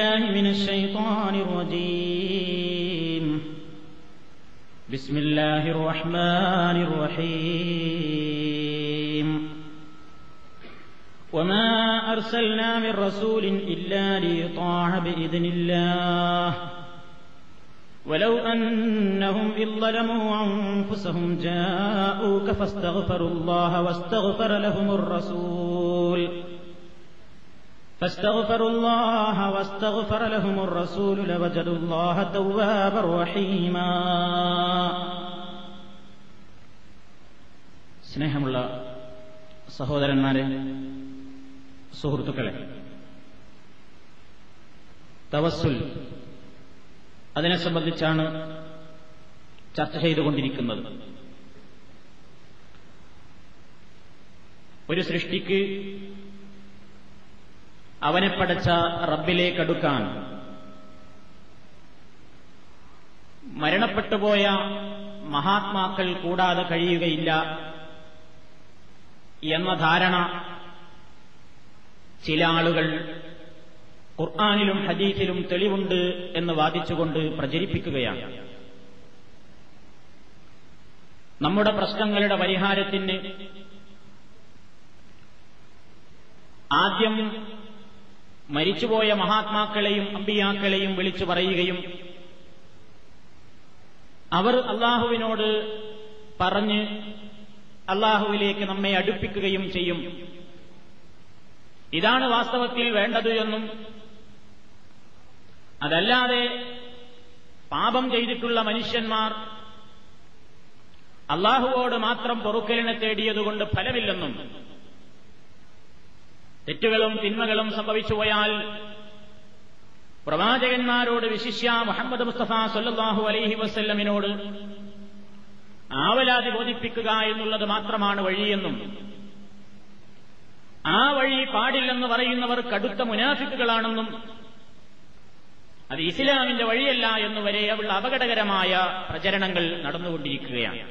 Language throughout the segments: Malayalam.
من الشيطان الرجيم. بسم الله الرحمن الرحيم. وما أرسلنا من رسول إلا ليطاع بإذن الله. ولو أنهم إذ ظلموا أنفسهم جاءوك فاستغفروا الله واستغفر لهم الرسول. فاستغفروا الله واستغفر لهم الرسول لوجدوا الله توابا رحيما സ്നേഹമുള്ള സഹോദരന്മാരെ സുഹൃത്തുക്കളെ തവസ്സുൽ അതിനെ സംബന്ധിച്ചാണ് ചർച്ച ചെയ്തുകൊണ്ടിരിക്കുന്നത് ഒരു സൃഷ്ടിക്ക് അവനെ പടച്ച റബ്ബിലേക്കടുക്കാൻ. മരണപ്പെട്ടുപോയ മഹാത്മാക്കൾ കൂടാതെ കഴിയുകയില്ല എന്ന ധാരണ ചില ആളുകൾ ഖുർആാനിലും ഹദീസിലും തെളിവുണ്ട് എന്ന് വാദിച്ചുകൊണ്ട് പ്രചരിപ്പിക്കുകയാണ്. നമ്മുടെ പ്രശ്നങ്ങളുടെ പരിഹാരത്തിന് ആദ്യം മരിച്ചുപോയ മഹാത്മാക്കളെയും അമ്പിയാക്കളെയും വിളിച്ചു പറയുകയും അവർ അള്ളാഹുവിനോട് പറഞ്ഞ് അള്ളാഹുവിലേക്ക് നമ്മെ അടുപ്പിക്കുകയും ചെയ്യും. ഇതാണ് വാസ്തവത്തിൽ വേണ്ടത് എന്നും അതല്ലാതെ പാപം ചെയ്തിട്ടുള്ള മനുഷ്യന്മാർ അള്ളാഹുവോട് മാത്രം പൊറുക്കലിനെ തേടിയതുകൊണ്ട് ഫലമില്ലെന്നും തെറ്റുകളും തിന്മകളും സംഭവിച്ചുപോയാൽ പ്രവാചകന്മാരോട് വിശിഷ്യ മുഹമ്മദ് മുസ്തഫ സല്ലാഹു അലൈഹി വസ്ല്ലമിനോട് ആവലാതി ബോധിപ്പിക്കുക എന്നുള്ളത് മാത്രമാണ് വഴിയെന്നും ആ വഴി പാടില്ലെന്ന് പറയുന്നവർ കടുത്ത മുനാഫിക്കുകളാണെന്നും അത് ഇസ്ലാമിന്റെ വഴിയല്ല എന്നുവരെ ഉള്ള അപകടകരമായ പ്രചരണങ്ങൾ നടന്നുകൊണ്ടിരിക്കുകയാണ്.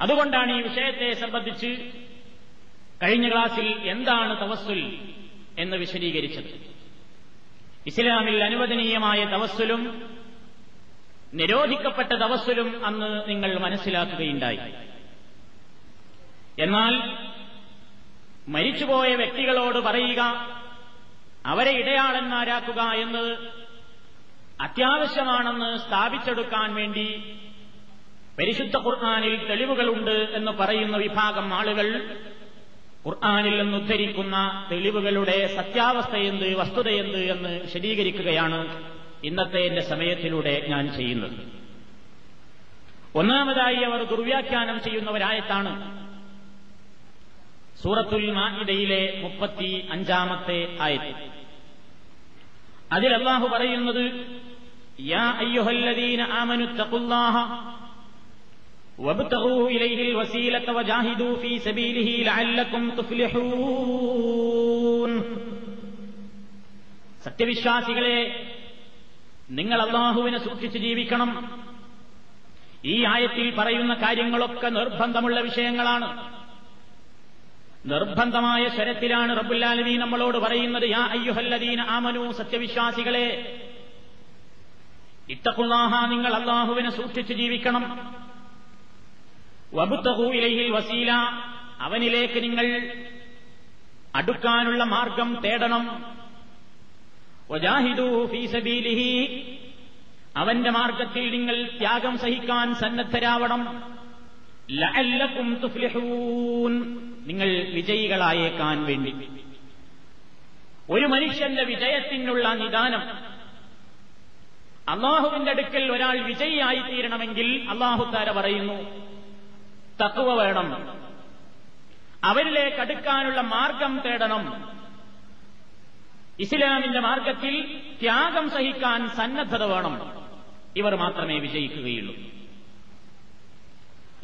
അതുകൊണ്ടാണ് ഈ വിഷയത്തെ സംബന്ധിച്ച് കഴിഞ്ഞ ക്ലാസ്സിൽ എന്താണ് തവസ്സുൽ എന്ന് വിശദീകരിച്ചത്. ഇസ്ലാമിൽ അനുവദനീയമായ തവസ്സുലും നിരോധിക്കപ്പെട്ട തവസ്സുലും അന്ന് നിങ്ങൾ മനസ്സിലാക്കുകയുണ്ടായി. എന്നാൽ മരിച്ചുപോയ വ്യക്തികളോട് പറയുക അവരെ ഇടയാളന്മാരാക്കുക എന്ന് അത്യാവശ്യമാണെന്ന് സ്ഥാപിച്ചെടുക്കാൻ വേണ്ടി പരിശുദ്ധ ഖുർആാനിൽ തെളിവുകളുണ്ട് എന്ന് പറയുന്ന വിഭാഗം ആളുകൾ ഖുർആാനിൽ നിന്ന് ഉദ്ധരിക്കുന്ന തെളിവുകളുടെ സത്യാവസ്ഥയെന്ത് വസ്തുതയെന്ത് എന്ന് വിശദീകരിക്കുകയാണ് ഇന്നത്തെ എന്റെ സമയത്തിലൂടെ ഞാൻ ചെയ്യുന്നത്. ഒന്നാമതായി അവർ ദുർവ്യാഖ്യാനം ചെയ്യുന്നവരായിട്ടാണ്. സൂറത്തുൽ മാഹിദയിലെ മുപ്പത്തി അഞ്ചാമത്തെ ആയത്ത്. അതിൽ പറയുന്നത് യാ അയ്യുഹല്ലദീന ആമനുത്തഖുല്ലാഹ وابتغوا إليه الوسيلة وجاهدوا في سبيله لعلكم تفلحون സത്യവിശ്വാസികളെ നിങ്ങൾ അള്ളാഹുവിനെ സൂക്ഷിച്ച് ജീവിക്കണം ഈ ആയത്തിൽ പറയുന്ന കാര്യങ്ങളൊക്കെ നിർബന്ധമുള്ള വിഷയങ്ങളാണ് നിർബന്ധമായ സ്വരത്തിലാണ് റബ്ബുല്ലാലമീ നമ്മളോട് പറയുന്നത് യാ അയ്യുഹല്ലദീന ആമനു സത്യവിശ്വാസികളെ ഇത്തഖുല്ലാഹ നിങ്ങൾ അള്ളാഹുവിനെ സൂക്ഷിച്ച് ജീവിക്കണം വസീല അവനിലേക്ക് നിങ്ങൾ അടുക്കാനുള്ള മാർഗം തേടണം. ഫീസബീലിഹി അവന്റെ മാർഗത്തിൽ നിങ്ങൾ ത്യാഗം സഹിക്കാൻ സന്നദ്ധരാവണം. ലഅല്ലക്കും തുഫ്ലിഹൂൻ നിങ്ങൾ വിജയികളായേക്കാൻ വേണ്ടി. ഒരു മനുഷ്യന്റെ വിജയത്തിനുള്ള നിദാനം. അള്ളാഹുവിന്റെ അടുക്കൽ ഒരാൾ വിജയിയായിത്തീരണമെങ്കിൽ അള്ളാഹുത്താര പറയുന്നു തക്കുവ വേണം. അവരിലേക്ക് അടുക്കാനുള്ള മാർഗം തേടണം. ഇസ്ലാമിന്റെ മാർഗത്തിൽ ത്യാഗം സഹിക്കാൻ സന്നദ്ധത വേണം. ഇവർ മാത്രമേ വിജയിക്കുകയുള്ളൂ.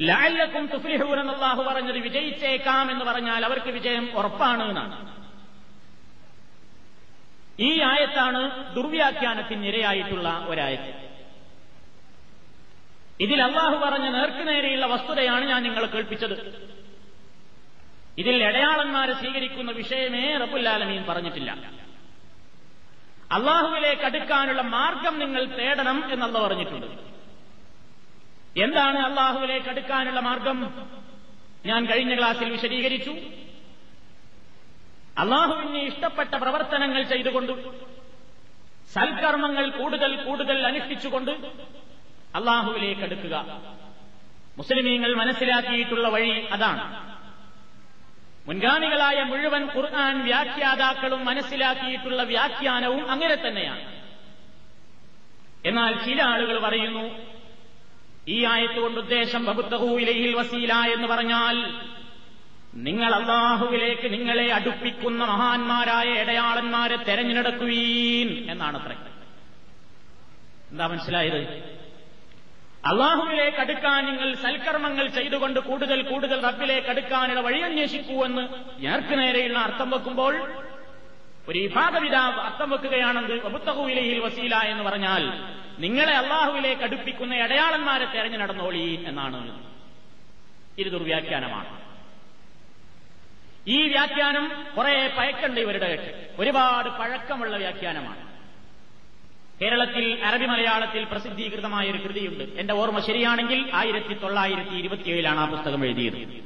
ലാലക്കും തുഫ്ലിഹൂൻ എന്ന് അള്ളാഹു പറഞ്ഞത് വിജയിച്ചേക്കാം എന്ന് പറഞ്ഞാൽ അവർക്ക് വിജയം ഉറപ്പാണ് എന്നാണ്. ഈ ആയത്താണ് ദുർവ്യാഖ്യാനത്തിന് ദുർവ്യാഖ്യാനത്തിനിരയായിട്ടുള്ള ഒരായത്ത്. ഇതിൽ അള്ളാഹു പറഞ്ഞ നേർക്കുനേരെയുള്ള വസ്തുതയാണ് ഞാൻ നിങ്ങളെ കേൾപ്പിച്ചത്. ഇതിൽ ഇടയാളന്മാരെ സ്വീകരിക്കുന്ന വിഷയമേ റബുല്ലാലമീൻ പറഞ്ഞിട്ടില്ല. അള്ളാഹുവിലേക്ക് അടുക്കാനുള്ള മാർഗം നിങ്ങൾ തേടണം എന്നല്ല പറഞ്ഞിട്ടുണ്ട് എന്താണ് അള്ളാഹുവിലേക്ക് അടുക്കാനുള്ള മാർഗം? ഞാൻ കഴിഞ്ഞ ക്ലാസ്സിൽ വിശദീകരിച്ചു. അള്ളാഹുവിന് ഇഷ്ടപ്പെട്ട പ്രവർത്തനങ്ങൾ ചെയ്തുകൊണ്ട് സൽക്കർമ്മങ്ങൾ കൂടുതൽ കൂടുതൽ അനുഷ്ഠിച്ചുകൊണ്ട് അള്ളാഹുവിലേക്ക് അടുക്കുക. മുസ്ലിമീങ്ങൾ മനസ്സിലാക്കിയിട്ടുള്ള വഴി അതാണ്. മുൻഗാമികളായ മുഴുവൻ ഖുർആൻ വ്യാഖ്യാതാക്കളും മനസ്സിലാക്കിയിട്ടുള്ള വ്യാഖ്യാനവും അങ്ങനെ തന്നെയാണ്. എന്നാൽ ചില ആളുകൾ പറയുന്നു ഈ ആയത്തുകൊണ്ട് ഉദ്ദേശം ബബുത്തഹൂയിലയിൽ വസീല എന്ന് പറഞ്ഞാൽ നിങ്ങൾ അള്ളാഹുവിലേക്ക് നിങ്ങളെ അടുപ്പിക്കുന്ന മഹാന്മാരായ ഇടയാളന്മാരെ തെരഞ്ഞെടുക്കുവീൻ എന്നാണ് അത്ര. എന്താ മനസ്സിലായത്? അള്ളാഹുവിലേക്ക് അടുക്കാൻ നിങ്ങൾ സൽക്കർമ്മങ്ങൾ ചെയ്തുകൊണ്ട് കൂടുതൽ കൂടുതൽ റബ്ബിലേക്ക് അടുക്കാനുള്ള വഴി അന്വേഷിക്കൂ എന്ന് നേർക്ക് നേരെയുള്ള അർത്ഥം വെക്കുമ്പോൾ ഒരു വിഭാഗപിതാവ് അർത്ഥം വെക്കുകയാണെന്ന് വബുത്തഹുവിലയിൽ വസീല എന്ന് പറഞ്ഞാൽ നിങ്ങളെ അള്ളാഹുവിലേക്ക് അടുപ്പിക്കുന്ന ഇടയാളന്മാരെ തെരഞ്ഞു നടന്നോളി എന്നാണ്. ഇത് ദുർവ്യാഖ്യാനമാണ്. ഈ വ്യാഖ്യാനം കുറെ പയക്കണ്ട് ഇവരുടെ ഒരുപാട് പഴക്കമുള്ള വ്യാഖ്യാനമാണ്. കേരളത്തിൽ അറബി മലയാളത്തിൽ പ്രസിദ്ധീകൃതമായ ഒരു കൃതിയുണ്ട്. എന്റെ ഓർമ്മ ശരിയാണെങ്കിൽ ആയിരത്തി തൊള്ളായിരത്തി ഇരുപത്തിയേഴിലാണ് ആ പുസ്തകം എഴുതിയത്.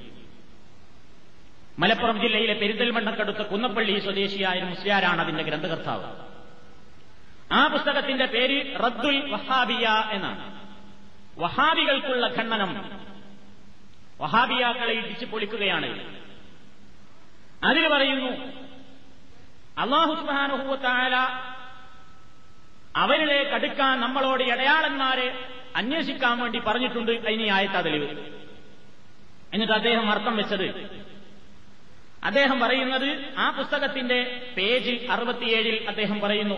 മലപ്പുറം ജില്ലയിലെ പെരിന്തൽമണ്ണക്കടുത്ത കുന്നപ്പള്ളി സ്വദേശിയായ മുസ്ലിയാരാണ് അതിന്റെ ഗ്രന്ഥകർത്താവ്. ആ പുസ്തകത്തിന്റെ പേര് റദ്ദുൽ വഹാബിയ എന്നാണ്. വഹാബികൾക്കുള്ള ഖണ്ഡനം വഹാബിയാക്കളെ ഇടിച്ചു പൊളിക്കുകയാണ്. അതിൽ പറയുന്നു അള്ളാഹു സുബാനുഭൂത്തായ അവരിലേക്ക് അടുക്കാൻ നമ്മളോട് ഇടയാളന്മാരെ അന്വേഷിക്കാൻ വേണ്ടി പറഞ്ഞിട്ടുണ്ട്. അതിന് ആയത്ത തെളിവ്. എന്നിട്ട് അദ്ദേഹം അർത്ഥം വെച്ചത്. അദ്ദേഹം പറയുന്നത് ആ പുസ്തകത്തിന്റെ പേജ് അറുപത്തിയേഴിൽ അദ്ദേഹം പറയുന്നു.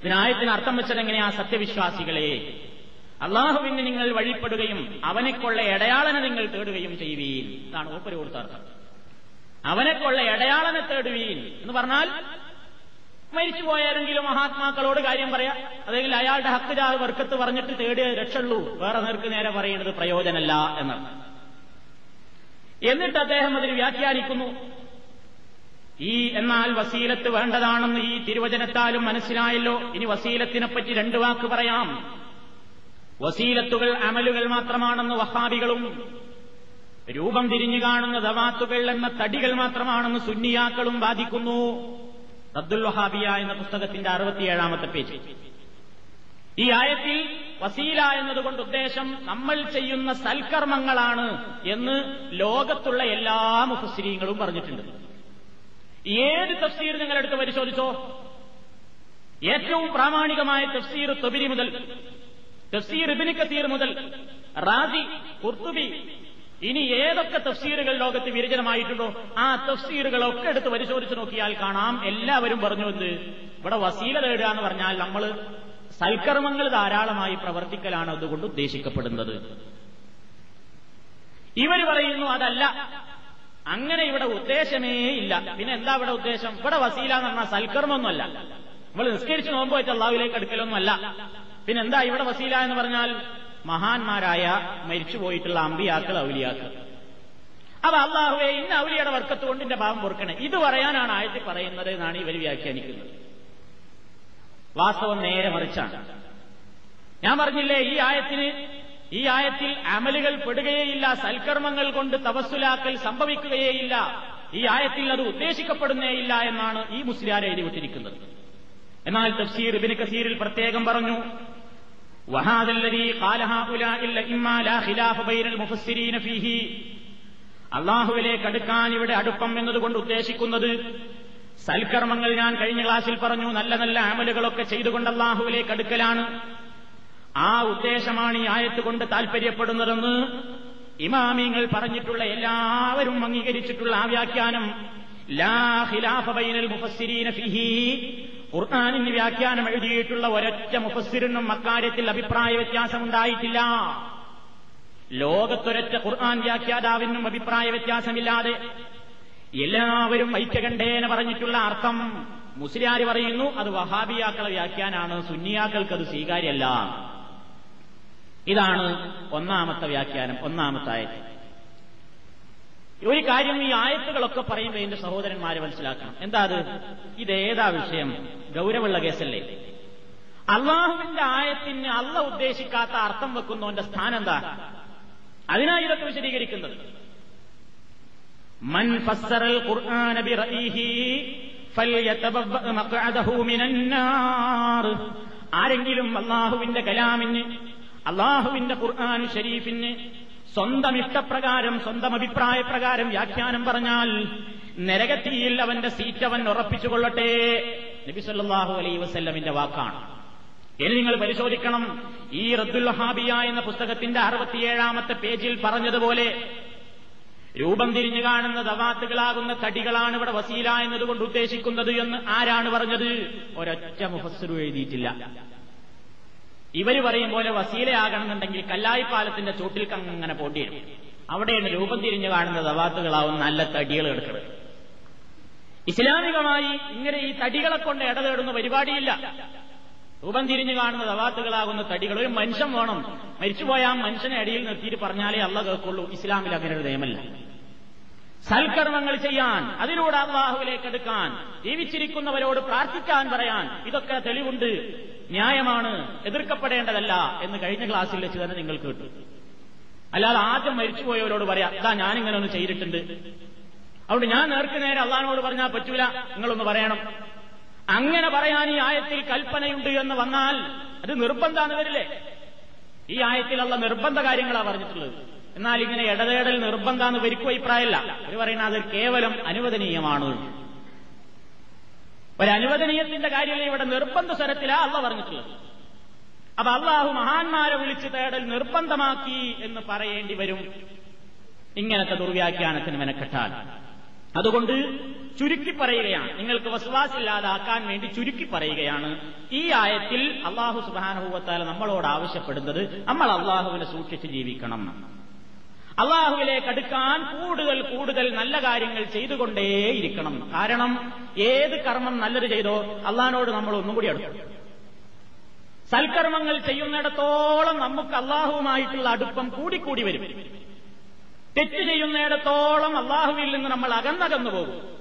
ഇതിനായത്തിന് അർത്ഥം വെച്ചത് എങ്ങനെയാ? സത്യവിശ്വാസികളെ അള്ളാഹുവിന് നിങ്ങൾ വഴിപ്പെടുകയും അവനെക്കൊള്ള ഇടയാളനെ നിങ്ങൾ തേടുകയും ചെയ്യുവീൻ. ഇതാണ് ഓപ്പര് കൊടുത്ത അർത്ഥം അവനെക്കൊള്ള ഇടയാളനെ തേടുവീൻ എന്ന് പറഞ്ഞാൽ മരിച്ചുപോയ പോയാരെങ്കിലും മഹാത്മാക്കളോട് കാര്യം പറയാം? അതെങ്കിൽ അയാളുടെ ഹക്ക് വർക്കത്ത് പറഞ്ഞിട്ട് തേടിയ രക്ഷുള്ളൂ വേറെ നേർക്ക് നേരെ പറയുന്നത് പ്രയോജനമല്ല എന്നാണ്. എന്നിട്ട് അദ്ദേഹം അതിന് വ്യാഖ്യാനിക്കുന്നു. ഈ എന്നാൽ വസീലത്ത് വേണ്ടതാണെന്ന് ഈ തിരുവചനത്താലും മനസ്സിലായല്ലോ. ഇനി വസീലത്തിനെപ്പറ്റി രണ്ടു വാക്ക് പറയാം. വസീലത്തുകൾ അമലുകൾ മാത്രമാണെന്ന് വഹാബികളും രൂപം തിരിഞ്ഞു കാണുന്ന ദവാത്തുകൾ എന്ന തടികൾ മാത്രമാണെന്ന് സുന്നിയാക്കളും വാദിക്കുന്നു. അബ്ദുൽ വഹാബിയ എന്ന പുസ്തകത്തിന്റെ അറുപത്തിയേഴാമത്തെ പേജ്. ഈ ആയത്തിൽ വസീല എന്നതുകൊണ്ട് ഉദ്ദേശം നമ്മൾ ചെയ്യുന്ന സൽക്കർമ്മങ്ങളാണ് എന്ന് ലോകത്തുള്ള എല്ലാ മുഫസ്സിരീങ്ങളും പറഞ്ഞിട്ടുണ്ട്. ഏത് തഫ്സീർ നിങ്ങളെടുത്ത് പരിശോധിച്ചോ? ഏറ്റവും പ്രാമാണികമായ തഫ്സീർ തൊബിരി മുതൽ തഫ്സീർ ഇബിനി കസീർ മുതൽ റാസി കുർത്തുബി ഇനി ഏതൊക്കെ തഫ്സീറുകൾ ലോകത്ത് വിരചനമായിട്ടുണ്ടോ ആ തഫ്സീറുകളൊക്കെ എടുത്ത് പരിശോധിച്ച് നോക്കിയാൽ കാണാം. എല്ലാവരും പറഞ്ഞു എന്ത്? ഇവിടെ വസീല തേടുക എന്ന് പറഞ്ഞാൽ നമ്മൾ സൽക്കർമ്മങ്ങൾ ധാരാളമായി പ്രവർത്തിക്കലാണ് അതുകൊണ്ട് ഉദ്ദേശിക്കപ്പെടുന്നത്. ഇവർ പറയുന്നു അതല്ല. അങ്ങനെ ഇവിടെ ഉദ്ദേശമേ ഇല്ല. പിന്നെ എന്താ ഇവിടെ ഉദ്ദേശം? ഇവിടെ വസീല എന്ന് പറഞ്ഞാൽ സൽക്കർമ്മമൊന്നുമല്ല നമ്മൾ നിസ്കരിച്ച് നോമ്പ് വെച്ച് അള്ളാവിലേക്ക് അടുക്കലൊന്നുമല്ല. പിന്നെ എന്താ ഇവിടെ വസീല എന്ന് പറഞ്ഞാൽ മഹാന്മാരായ മരിച്ചുപോയിട്ടുള്ള അമ്പിയാക്കൾ ഔലിയാക്കൾ. അപ്പൊ അള്ളാഹുവെ ഇന്ന് ഔലിയുടെ വർക്കത്ത് കൊണ്ട് എന്റെ ഭാവം പൊറുക്കണേ. ഇത് പറയാനാണ് ആയത്തിൽ പറയുന്നത് എന്നാണ് ഇവർ വ്യാഖ്യാനിക്കുന്നത്. വാസ്തവം നേരെ മറിച്ചാണ്. ഞാൻ പറഞ്ഞില്ലേ ഈ ആയത്തിന് ഈ ആയത്തിൽ അമലുകൾ പെടുകയേയില്ല സൽക്കർമ്മങ്ങൾ കൊണ്ട് തപസ്സുലാക്കൽ സംഭവിക്കുകയേയില്ല. ഈ ആയത്തിൽ അത് ഉദ്ദേശിക്കപ്പെടുന്നേയില്ല എന്നാണ് ഈ മുസ്ലിയാർ എഴുതിവിട്ടിരിക്കുന്നത് എന്നാൽ തഫ്സീർ ഇബിന് കസീറിൽ പ്രത്യേകം പറഞ്ഞു وهذا الذي قال هؤلاء الأئمة لا خلاف بين المفسرين فيه അള്ളാഹുവിലേക്ക് അടുക്കാൻ ഇവിടെ അടുപ്പം എന്നതുകൊണ്ട് ഉദ്ദേശിക്കുന്നത് സൽക്കർമ്മങ്ങൾ ഞാൻ കഴിഞ്ഞ ക്ലാസ്സിൽ പറഞ്ഞു നല്ല നല്ല അമലുകളൊക്കെ ചെയ്തുകൊണ്ട് അള്ളാഹുവിലേക്ക് അടുക്കലാണ് ആ ഉദ്ദേശമാണ് ഈ ആയത്ത് കൊണ്ട് താൽപര്യപ്പെടുന്നതെന്ന് ഇമാമിങ്ങൾ പറഞ്ഞിട്ടുള്ള എല്ലാവരും അംഗീകരിച്ചിട്ടുള്ള ആ വ്യാഖ്യാനം ലാ ഖിലാഫ ബൈനൽ മുഫസ്സിരീന ഫിഹി ഖുർആാനിന് വ്യാഖ്യാനം എഴുതിയിട്ടുള്ള ഒരൊറ്റ മുഫസ്സിറിനും അക്കാര്യത്തിൽ അഭിപ്രായ വ്യത്യാസമുണ്ടായിട്ടില്ല. ലോകത്തൊരൊറ്റ ഖുർആൻ വ്യാഖ്യാതാവിനും അഭിപ്രായ വ്യത്യാസമില്ലാതെ എല്ലാവരും ഐക്യകണ്ഠേന പറഞ്ഞിട്ടുള്ള അർത്ഥം മുസ്ലിയാർ പറയുന്നു അത് വഹാബിയാക്കളെ വ്യാഖ്യാനാണ് സുന്നിയാക്കൾക്ക് അത് സ്വീകാര്യമല്ല. ഇതാണ് ഒന്നാമത്തെ വ്യാഖ്യാനം ഒന്നാമത്തെ ഒരു കാര്യം ഈ ആയത്തുകളൊക്കെ പറയുമ്പോൾ എന്റെ സഹോദരന്മാരെ മനസ്സിലാക്കണം. എന്താ അത്? ഇതേതാ വിഷയം? ഗൗരവമുള്ള കേസല്ലേ? അള്ളാഹുവിന്റെ ആയത്തിന് അള്ള ഉദ്ദേശിക്കാത്ത അർത്ഥം വെക്കുന്നവന്റെ സ്ഥാനം എന്താ? അതിനായി ഇതൊക്കെ വിശദീകരിക്കുന്നത്. മൻ ഖുർആന മഖ്അദഹു ആരെങ്കിലും അള്ളാഹുവിന്റെ കലാമിന് അള്ളാഹുവിന്റെ ഖുർആൻ ഷരീഫിന് സ്വന്തം ഇഷ്ടപ്രകാരം സ്വന്തം അഭിപ്രായപ്രകാരം വ്യാഖ്യാനം പറഞ്ഞാൽ നരകത്തിയിൽ അവന്റെ സീറ്റ് അവൻ ഉറപ്പിച്ചുകൊള്ളട്ടെ. നബി സല്ലല്ലാഹു അലൈഹി വസല്ലമിന്റെ വാക്കാണ്. ഇനി നിങ്ങൾ പരിശോധിക്കണം. ഈ റദ്ദുൽ ഹാബിയ എന്ന പുസ്തകത്തിന്റെ അറുപത്തിയേഴാമത്തെ പേജിൽ പറഞ്ഞതുപോലെ രൂപം തിരിഞ്ഞു കാണുന്ന ദവാത്തുകളാകുന്ന തടികളാണ് ഇവിടെ വസീല എന്നതുകൊണ്ട് ഉദ്ദേശിക്കുന്നത് എന്ന് ആരാണ് പറഞ്ഞത്? ഒരൊറ്റ മുഹസ്സുരു എഴുതിയിട്ടില്ല. ഇവർ പറയും പോലെ വസീലയാകണമെന്നുണ്ടെങ്കിൽ കല്ലായിപ്പാലത്തിന്റെ ചോട്ടിൽ അങ്ങനെ വരും അവിടെയാണ് രൂപം തിരിഞ്ഞു കാണുന്ന ദവാത്തുകളാവും നല്ല തടികൾ എടുക്കുന്നത് ഇസ്ലാമികമായി ഇങ്ങനെ ഈ തടികളെ കൊണ്ട് ഇടതേടുന്ന പരിപാടിയില്ല. രൂപം തിരിഞ്ഞു കാണുന്ന ദവാത്തുകളാകുന്ന തടികൾ. ഒരു മനുഷ്യൻ വേണം. മരിച്ചുപോയ ആ മനുഷ്യനെ അടിയിൽ നിർത്തിയിട്ട് പറഞ്ഞാലേ അല്ല കേൾക്കുള്ളൂ. ഇസ്ലാമിൽ അങ്ങനെ ഒരു നിയമല്ല. സൽക്കർമ്മങ്ങൾ ചെയ്യാൻ അതിലൂടെ അള്ളാഹുവിലേക്ക് എടുക്കാൻ ജീവിച്ചിരിക്കുന്നവരോട് പ്രാർത്ഥിക്കാൻ പറയാൻ ഇതൊക്കെ തെളിവുണ്ട്. ന്യായമാണ് എതിർക്കപ്പെടേണ്ടതല്ല എന്ന് കഴിഞ്ഞ ക്ലാസ്സിൽ വെച്ച് തന്നെ നിങ്ങൾ കേട്ടു. അല്ലാതെ ആദ്യം മരിച്ചുപോയവരോട് പറയാം ഇതാ ഞാനിങ്ങനെ ഒന്ന് ചെയ്തിട്ടുണ്ട്. അതുകൊണ്ട് ഞാൻ നേർക്ക് നേരെ അള്ളഹാനോട് പറഞ്ഞാൽ പറ്റൂല നിങ്ങളൊന്ന് പറയണം. അങ്ങനെ പറയാൻ ഈ ആയത്തിൽ കൽപ്പനയുണ്ട് എന്ന് വന്നാൽ അത് നിർബന്ധമാണ് വരില്ലേ? ഈ ആയത്തിൽ ഉള്ള നിർബന്ധ കാര്യങ്ങളാണ് പറഞ്ഞിട്ടുള്ളത്. എന്നാൽ ഇങ്ങനെ ഇടതേടൽ നിർബന്ധാന്ന് വരിക്കും അഭിപ്രായമല്ല അവർ പറയുന്നത് അത് കേവലം അനുവദനീയമാണ്. ഒരു അനുവദനീയത്തിന്റെ ഇവിടെ നിർബന്ധ സ്വരത്തിലാ അള്ള പറഞ്ഞിട്ടുള്ളത്. അപ്പൊ അള്ളാഹു മഹാന്മാരെ വിളിച്ച് തേടൽ നിർബന്ധമാക്കി എന്ന് പറയേണ്ടി വരും. ഇങ്ങനത്തെ ദുർവ്യാഖ്യാനത്തിന് മെനക്കെട്ടാൽ അതുകൊണ്ട് ചുരുക്കി പറയുകയാണ്. നിങ്ങൾക്ക് വസുവാസില്ലാതാക്കാൻ വേണ്ടി ചുരുക്കി പറയുകയാണ്. ഈ ആയത്തിൽ അള്ളാഹു സുബാനുഭവത്താൽ നമ്മളോട് ആവശ്യപ്പെടുന്നത് നമ്മൾ അള്ളാഹുവിനെ സൂക്ഷിച്ച് ജീവിക്കണം. അള്ളാഹുവിലേക്ക് അടുക്കാൻ കൂടുതൽ കൂടുതൽ നല്ല കാര്യങ്ങൾ ചെയ്തുകൊണ്ടേയിരിക്കണം. കാരണം ഏത് കർമ്മം നല്ലത് ചെയ്തോ അള്ളഹാനോട് നമ്മൾ ഒന്നും കൂടി അടുക്കും. സൽക്കർമ്മങ്ങൾ ചെയ്യുന്നിടത്തോളം നമുക്ക് അള്ളാഹുവുമായിട്ടുള്ള അടുപ്പം കൂടിക്കൂടി വരും. തെറ്റ് ചെയ്യുന്നിടത്തോളം അള്ളാഹുവിൽ നിന്ന് നമ്മൾ അകന്നകന്നു പോകും.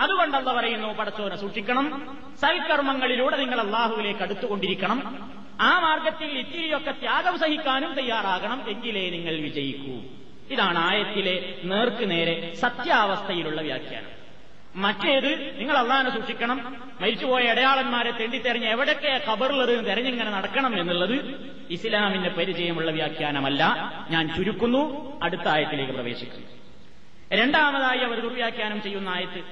അതുകൊണ്ടല്ല പറയുന്നു പടച്ചോനെ സൂക്ഷിക്കണം. സൽക്കർമ്മങ്ങളിലൂടെ നിങ്ങൾ അള്ളാഹുവിലേക്ക് അടുത്തുകൊണ്ടിരിക്കണം. ആ മാർഗത്തിൽ ഇത്തിരിയൊക്കെ ത്യാഗം സഹിക്കാനും തയ്യാറാകണം എങ്കിലേ നിങ്ങൾ വിജയിക്കൂ. ഇതാണ് ആയത്തിലെ നേർക്ക് നേരെ സത്യാവസ്ഥയിലുള്ള വ്യാഖ്യാനം. മറ്റേത് നിങ്ങൾ അള്ളാഹാനെ സൂക്ഷിക്കണം. മരിച്ചുപോയ ഇടയാളന്മാരെ തെണ്ടിത്തെറിഞ്ഞ് എവിടൊക്കെ കബറുള്ളത് തെരഞ്ഞിങ്ങനെ നടക്കണം എന്നുള്ളത് ഇസ്ലാമിന്റെ പരിചയമുള്ള വ്യാഖ്യാനമല്ല. ഞാൻ ചുരുക്കുന്നു അടുത്ത ആയത്തിലേക്ക് പ്രവേശിക്കുന്നു രണ്ടാമതായി അവർ ദുർവ്യാഖ്യാനം ചെയ്യുന്ന ആയത്ത്.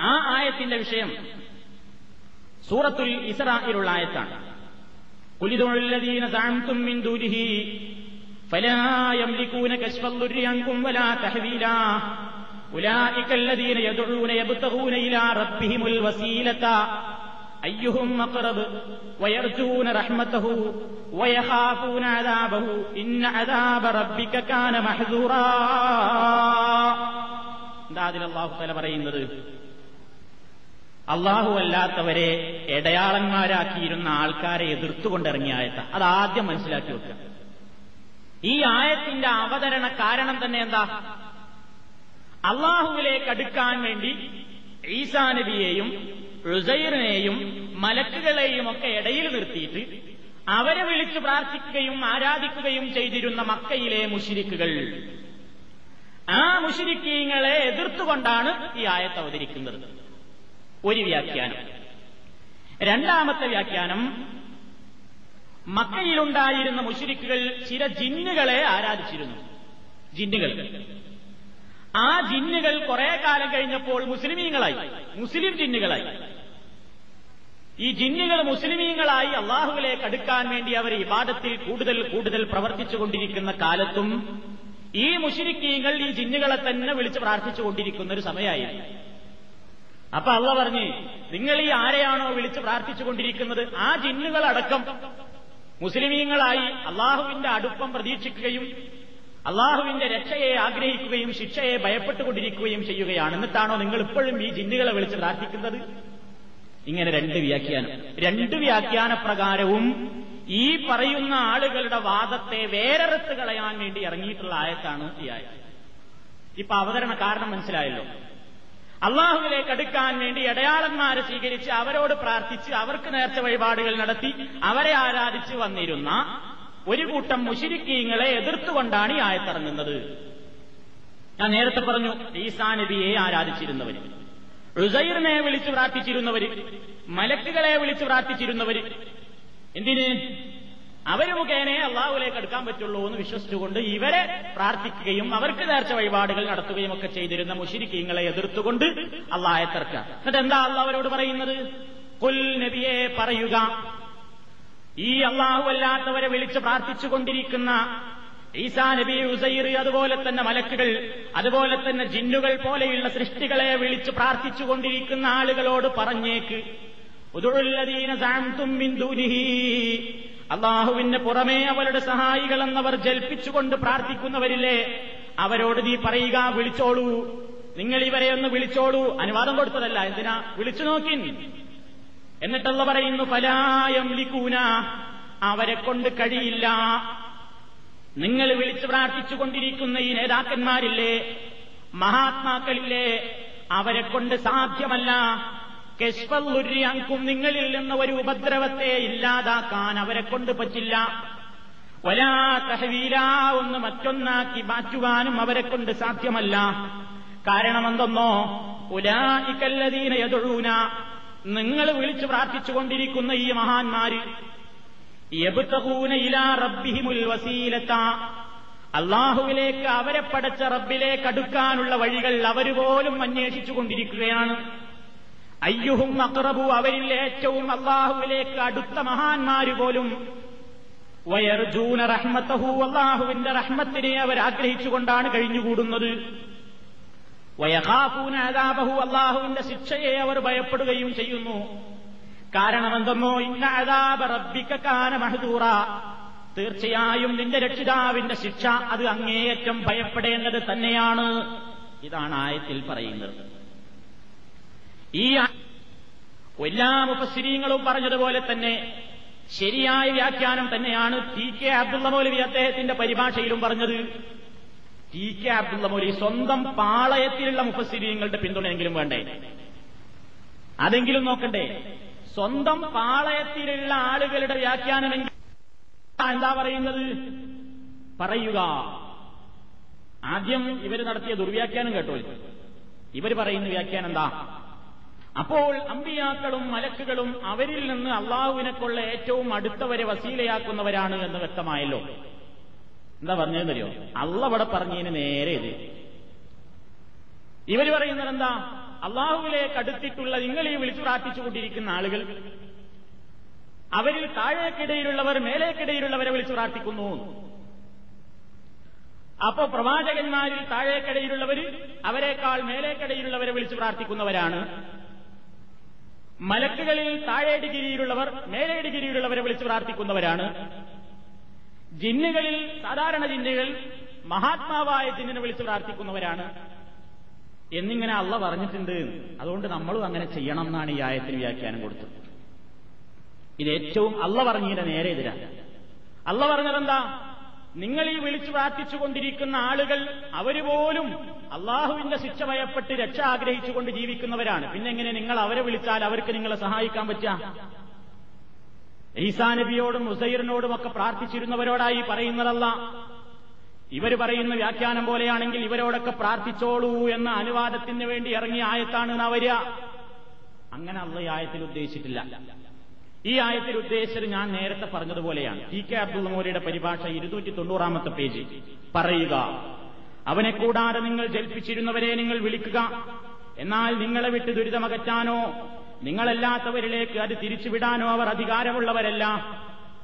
ആ ആയത്തിന്റെ വിഷയം സൂറത്തുൽ ഇസ്രാഹിലുള്ള ആയത്താണ് കുലിതുള്ളദീന സാംതും മിൻ ദൂരിഹി فلا يملكون كشف الضر عنكم ولا تحويلا أولئك الذين يدعون يبتغون إلى ربهم الوسيلة أيهم أقرب ويرجون رحمته ويخافون عذابه إن عذاب ربك كان محذورا എന്താ അതിൽ അള്ളാഹു തല പറയുന്നത് അള്ളാഹു അല്ലാത്തവരെ ഇടയാളന്മാരാക്കിയിരുന്ന ആൾക്കാരെ എതിർത്തുകൊണ്ടിറങ്ങിയ ആയത്ത അത് ആദ്യം മനസ്സിലാക്കി വെക്കുക. ഈ ആയത്തിന്റെ അവതരണ കാരണം തന്നെ എന്താ? അള്ളാഹുവിലേക്ക് അടുക്കാൻ വേണ്ടി ഈസാ നബിയെയും റുസൈറിനെയും മലക്കുകളെയും ഒക്കെ ഇടയിൽ നിർത്തിയിട്ട് അവരെ വിളിച്ചു പ്രാർത്ഥിക്കുകയും ആരാധിക്കുകയും ചെയ്തിരുന്ന മക്കയിലെ മുഷിരിക്കുകൾ. ആ മുഷിരിക്കീങ്ങളെ എതിർത്തുകൊണ്ടാണ് ഈ ആയത്ത് അവതരിക്കുന്നത്. ഒരു വ്യാഖ്യാനം. രണ്ടാമത്തെ വ്യാഖ്യാനം മക്കയിലുണ്ടായിരുന്ന മുഷിരിക്കുകൾ ചില ജിന്നുകളെ ആരാധിച്ചിരുന്നു. ജിന്നുകൾ. ആ ജിന്നുകൾ കുറെ കാലം കഴിഞ്ഞപ്പോൾ മുസ്ലിമീങ്ങളായി. മുസ്ലിം ജിന്നുകളായി. ഈ ജിന്നുകൾ മുസ്ലിമീങ്ങളായി അള്ളാഹുവിലേക്ക് അടുക്കാൻ വേണ്ടി അവർ ഇബാദത്തിൽ കൂടുതൽ കൂടുതൽ പ്രവർത്തിച്ചുകൊണ്ടിരിക്കുന്ന കാലത്തും ഈ മുഷിരിക്കീങ്ങൾ ഈ ജിന്നുകളെ തന്നെ വിളിച്ച് പ്രാർത്ഥിച്ചുകൊണ്ടിരിക്കുന്ന ഒരു സമയമായിരുന്നു. അപ്പൊ അള്ള പറഞ്ഞ് നിങ്ങൾ ഈ ആരെയാണോ വിളിച്ച് പ്രാർത്ഥിച്ചുകൊണ്ടിരിക്കുന്നത് ആ ജിന്നുകളടക്കം. മുസ്ലിമീങ്ങളായി അള്ളാഹുവിന്റെ അടുപ്പം പ്രതീക്ഷിക്കുകയും അള്ളാഹുവിന്റെ രക്ഷയെ ആഗ്രഹിക്കുകയും ശിക്ഷയെ ഭയപ്പെട്ടുകൊണ്ടിരിക്കുകയും ചെയ്യുകയാണ്. എന്നിട്ടാണോ നിങ്ങൾ ഇപ്പോഴും ഈ ജിന്നുകളെ വിളിച്ച് പ്രാർത്ഥിക്കുന്നത്? ഇങ്ങനെ രണ്ട് വ്യാഖ്യാനം. രണ്ട് വ്യാഖ്യാന പ്രകാരവും ഈ പറയുന്ന ആളുകളുടെ വാദത്തെ വേറെറുത്ത് കളയാൻ വേണ്ടി ഇറങ്ങിയിട്ടുള്ള ആയത്താണ് ഈ ആയത്ത്. ഇപ്പൊ അവതരണ കാരണം മനസ്സിലായല്ലോ. അള്ളാഹുവിലേക്ക് അടുക്കാൻ വേണ്ടി ഇടയാളന്മാരെ സ്വീകരിച്ച് അവരോട് പ്രാർത്ഥിച്ച് അവർക്ക് നേർച്ച വഴിപാടുകൾ നടത്തി അവരെ ആരാധിച്ച് വന്നിരുന്ന ഒരു കൂട്ടം മുഷിരിക്കീങ്ങളെ എതിർത്തുകൊണ്ടാണ് ഈ ആയത്തിറങ്ങുന്നത്. ഞാൻ നേരത്തെ പറഞ്ഞു ഈസാ നബിയെ ആരാധിച്ചിരുന്നവര് റുസൈറിനെ വിളിച്ചു പ്രാർത്ഥിച്ചിരുന്നവര് മലക്കുകളെ വിളിച്ചു പ്രാർത്ഥിച്ചിരുന്നവര്. എന്തിന്? അവർ മുഖേനെ അള്ളാഹുലേക്ക് അടുക്കാൻ പറ്റുള്ളൂ എന്ന് വിശ്വസിച്ചുകൊണ്ട് ഇവരെ പ്രാർത്ഥിക്കുകയും അവർക്ക് നേർച്ച വഴിപാടുകൾ നടത്തുകയും ഒക്കെ ചെയ്തിരുന്ന മുഷിരിക്കീങ്ങളെ എതിർത്തുകൊണ്ട് അള്ളാഹെ തർക്ക എന്നിട്ട് എന്താ അള്ളാഹ് അവരോട് പറയുന്നത്? കുൽ നബിയെ പറയുക ഈ അള്ളാഹു അല്ലാത്തവരെ വിളിച്ച് പ്രാർത്ഥിച്ചുകൊണ്ടിരിക്കുന്ന ഈസാ നബി ഉസൈർ അതുപോലെ തന്നെ മലക്കുകൾ അതുപോലെ തന്നെ ജിന്നുകൾ പോലെയുള്ള സൃഷ്ടികളെ വിളിച്ച് പ്രാർത്ഥിച്ചുകൊണ്ടിരിക്കുന്ന ആളുകളോട് പറഞ്ഞേക്ക്. ഉദുള്ളദീന ബിന്ദുനിഹി അള്ളാഹുവിന് പുറമേ അവരുടെ സഹായികളെന്നവർ ജൽപ്പിച്ചുകൊണ്ട് പ്രാർത്ഥിക്കുന്നവരില്ലേ? അവരോട് നീ പറയുക വിളിച്ചോളൂ. നിങ്ങൾ ഇവരെ ഒന്ന് വിളിച്ചോളൂ. അനുവാദം കൊടുത്തതല്ല. എന്തിനാ? വിളിച്ചു നോക്കിൻ. എന്നിട്ടല്ല പറയുന്നു പലായം ലിക്കൂന അവരെ കൊണ്ട് കഴിയില്ല. നിങ്ങൾ വിളിച്ചു പ്രാർത്ഥിച്ചുകൊണ്ടിരിക്കുന്ന ഈ നേതാക്കന്മാരില്ലേ? മഹാത്മാക്കളില്ലേ? അവരെ കൊണ്ട് സാധ്യമല്ല. കെശ്വല്ലുര്യാങ്കും നിങ്ങളിൽ നിന്ന് ഒരു ഉപദ്രവത്തെ ഇല്ലാതാക്കാൻ അവരെ കൊണ്ട് പറ്റില്ല. വലാ തഹവീല ഒന്ന് മറ്റൊന്നാക്കി മാറ്റുവാനും അവരെ കൊണ്ട് സാധ്യമല്ല. കാരണം എന്തെന്നോ ഉലായിക്കല്ലതീന എതൊഴൂന നിങ്ങൾ വിളിച്ചു പ്രാർത്ഥിച്ചുകൊണ്ടിരിക്കുന്ന ഈ മഹാന്മാര് ഇലാ റബ്ബിഹിമുൽ അള്ളാഹുവിലേക്ക് അവരെ പടച്ച റബ്ബിലേക്ക് അടുക്കാനുള്ള വഴികൾ അവരുപോലും അന്വേഷിച്ചുകൊണ്ടിരിക്കുകയാണ് അയ്യുഹും അക്റബു അവരിൽ ഏറ്റവും അള്ളാഹുവിലേക്ക് അടുത്ത മഹാന്മാര് പോലും. വയർജൂന റഹ്മത്തഹു അള്ളാഹുവിന്റെ റഹ്മത്തിനെ അവർ ആഗ്രഹിച്ചുകൊണ്ടാണ് കഴിഞ്ഞുകൂടുന്നത്. വയഹാഫൂന അതാബഹു അള്ളാഹുവിന്റെ ശിക്ഷയെ അവർ ഭയപ്പെടുകയും ചെയ്യുന്നു. കാരണം എന്തെന്നോ ഇന്ന അതാബ റബ്ബിക്കാന മഹദൂറ. തീർച്ചയായും നിന്റെ രക്ഷിതാവിന്റെ ശിക്ഷ അത് അങ്ങേയറ്റം ഭയപ്പെടേണ്ടത് തന്നെയാണ്. ഇതാണ് ആയത്തിൽ പറയുന്നത്. ഈ എല്ലാ മുപ്പശ്രീങ്ങളും പറഞ്ഞതുപോലെ തന്നെ ശരിയായ വ്യാഖ്യാനം തന്നെയാണ് ടി കെ അബ്ദുള്ള മൗലവി അദ്ദേഹത്തിന്റെ പരിഭാഷയിലും പറഞ്ഞത്. ടി കെ അബ്ദുള്ള മൗലവി സ്വന്തം പാളയത്തിലുള്ള മുപ്പശ്രീങ്ങളുടെ പിന്തുണയെങ്കിലും വേണ്ടേ? അതെങ്കിലും നോക്കണ്ടേ? സ്വന്തം പാളയത്തിലുള്ള ആളുകളുടെ വ്യാഖ്യാനമെങ്കിൽ എന്താ പറയുന്നത്? പറയുക. ആദ്യം ഇവർ നടത്തിയ ദുർവ്യാഖ്യാനം കേട്ടോ ഇവർ പറയുന്ന വ്യാഖ്യാനം എന്താ? അപ്പോൾ അമ്പിയാക്കളും മലക്കുകളും അവരിൽ നിന്ന് അള്ളാഹുവിനെക്കുള്ള ഏറ്റവും അടുത്തവരെ വസീലയാക്കുന്നവരാണ് എന്ന് വ്യക്തമായല്ലോ. എന്താ പറഞ്ഞതെന്നറിയോ? അള്ള അവിടെ പറഞ്ഞതിന് നേരെ ഇത്. ഇവർ പറയുന്നത് എന്താ അള്ളാഹുവിലേക്ക് അടുത്തിട്ടുള്ള നിങ്ങൾ ഈ വിളിച്ചു പ്രാർത്ഥിച്ചുകൊണ്ടിരിക്കുന്ന ആളുകൾ അവരിൽ താഴേക്കിടയിലുള്ളവർ മേലേക്കിടയിലുള്ളവരെ വിളിച്ചു പ്രാർത്ഥിക്കുന്നു. അപ്പോ പ്രവാചകന്മാരിൽ താഴേക്കിടയിലുള്ളവർ അവരെക്കാൾ മേലേക്കിടയിലുള്ളവരെ വിളിച്ചു പ്രാർത്ഥിക്കുന്നവരാണ്. മലക്കുകളിൽ താഴെ ഡിഗ്രിയിലുള്ളവർ മേലെ ഡിഗ്രിയിലുള്ളവരെ വിളിച്ച് പ്രാർത്ഥിക്കുന്നവരാണ്. ജിന്നുകളിൽ സാധാരണ ജിന്നുകൾ മഹാത്മാവായ ജിന്നിനെ വിളിച്ച് പ്രാർത്ഥിക്കുന്നവരാണ്. എന്നിങ്ങനെ അള്ള പറഞ്ഞിട്ടുണ്ട്. അതുകൊണ്ട് നമ്മളും അങ്ങനെ ചെയ്യണം എന്നാണ് ഈ ആയത്തിന് വ്യാഖ്യാനം കൊടുത്തത്. ഇത് ഏറ്റവും അള്ള പറഞ്ഞതിന്റെ നേരെ എതിരാണ്. അള്ള പറഞ്ഞതെന്താ? നിങ്ങൾ ഈ വിളിച്ചു പ്രാർത്ഥിച്ചുകൊണ്ടിരിക്കുന്ന ആളുകൾ അവർ പോലും അള്ളാഹുവിന്റെ ശിക്ഷ ഭയപ്പെട്ട് രക്ഷ ആഗ്രഹിച്ചുകൊണ്ട് ജീവിക്കുന്നവരാണ്. പിന്നെ എങ്ങനെ നിങ്ങൾ അവരെ വിളിച്ചാൽ അവർക്ക് നിങ്ങളെ സഹായിക്കാൻ പറ്റുക? ഈസാ നബിയോടും ഹുസൈറിനോടും ഒക്കെ പ്രാർത്ഥിച്ചിരുന്നവരോടായി പറയുന്നതല്ല. ഇവർ പറയുന്ന വ്യാഖ്യാനം പോലെയാണെങ്കിൽ ഇവരോടൊക്കെ പ്രാർത്ഥിച്ചോളൂ എന്ന അനുവാദത്തിന് വേണ്ടി ഇറങ്ങിയ ആയത്താണ് നാ വരിക. അങ്ങനെ അള്ള ആയത്തിൽ ഉദ്ദേശിച്ചിട്ടില്ല. ഈ ആയത്തിൽ ഉദ്ദേശിച്ചത് ഞാൻ നേരത്തെ പറഞ്ഞതുപോലെയാണ്. ടി കെ അബ്ദുൾ മോലിയുടെ പരിഭാഷ ഇരുന്നൂറ്റി തൊണ്ണൂറാമത്തെ പേജ്. പറയുക അവനെ കൂടാതെ നിങ്ങൾ ജൽപ്പിച്ചിരുന്നവരെ നിങ്ങൾ വിളിക്കുക. എന്നാൽ നിങ്ങളെ വിട്ട് ദുരിതമകറ്റാനോ നിങ്ങളല്ലാത്തവരിലേക്ക് അത് തിരിച്ചുവിടാനോ അവർ അധികാരമുള്ളവരല്ല.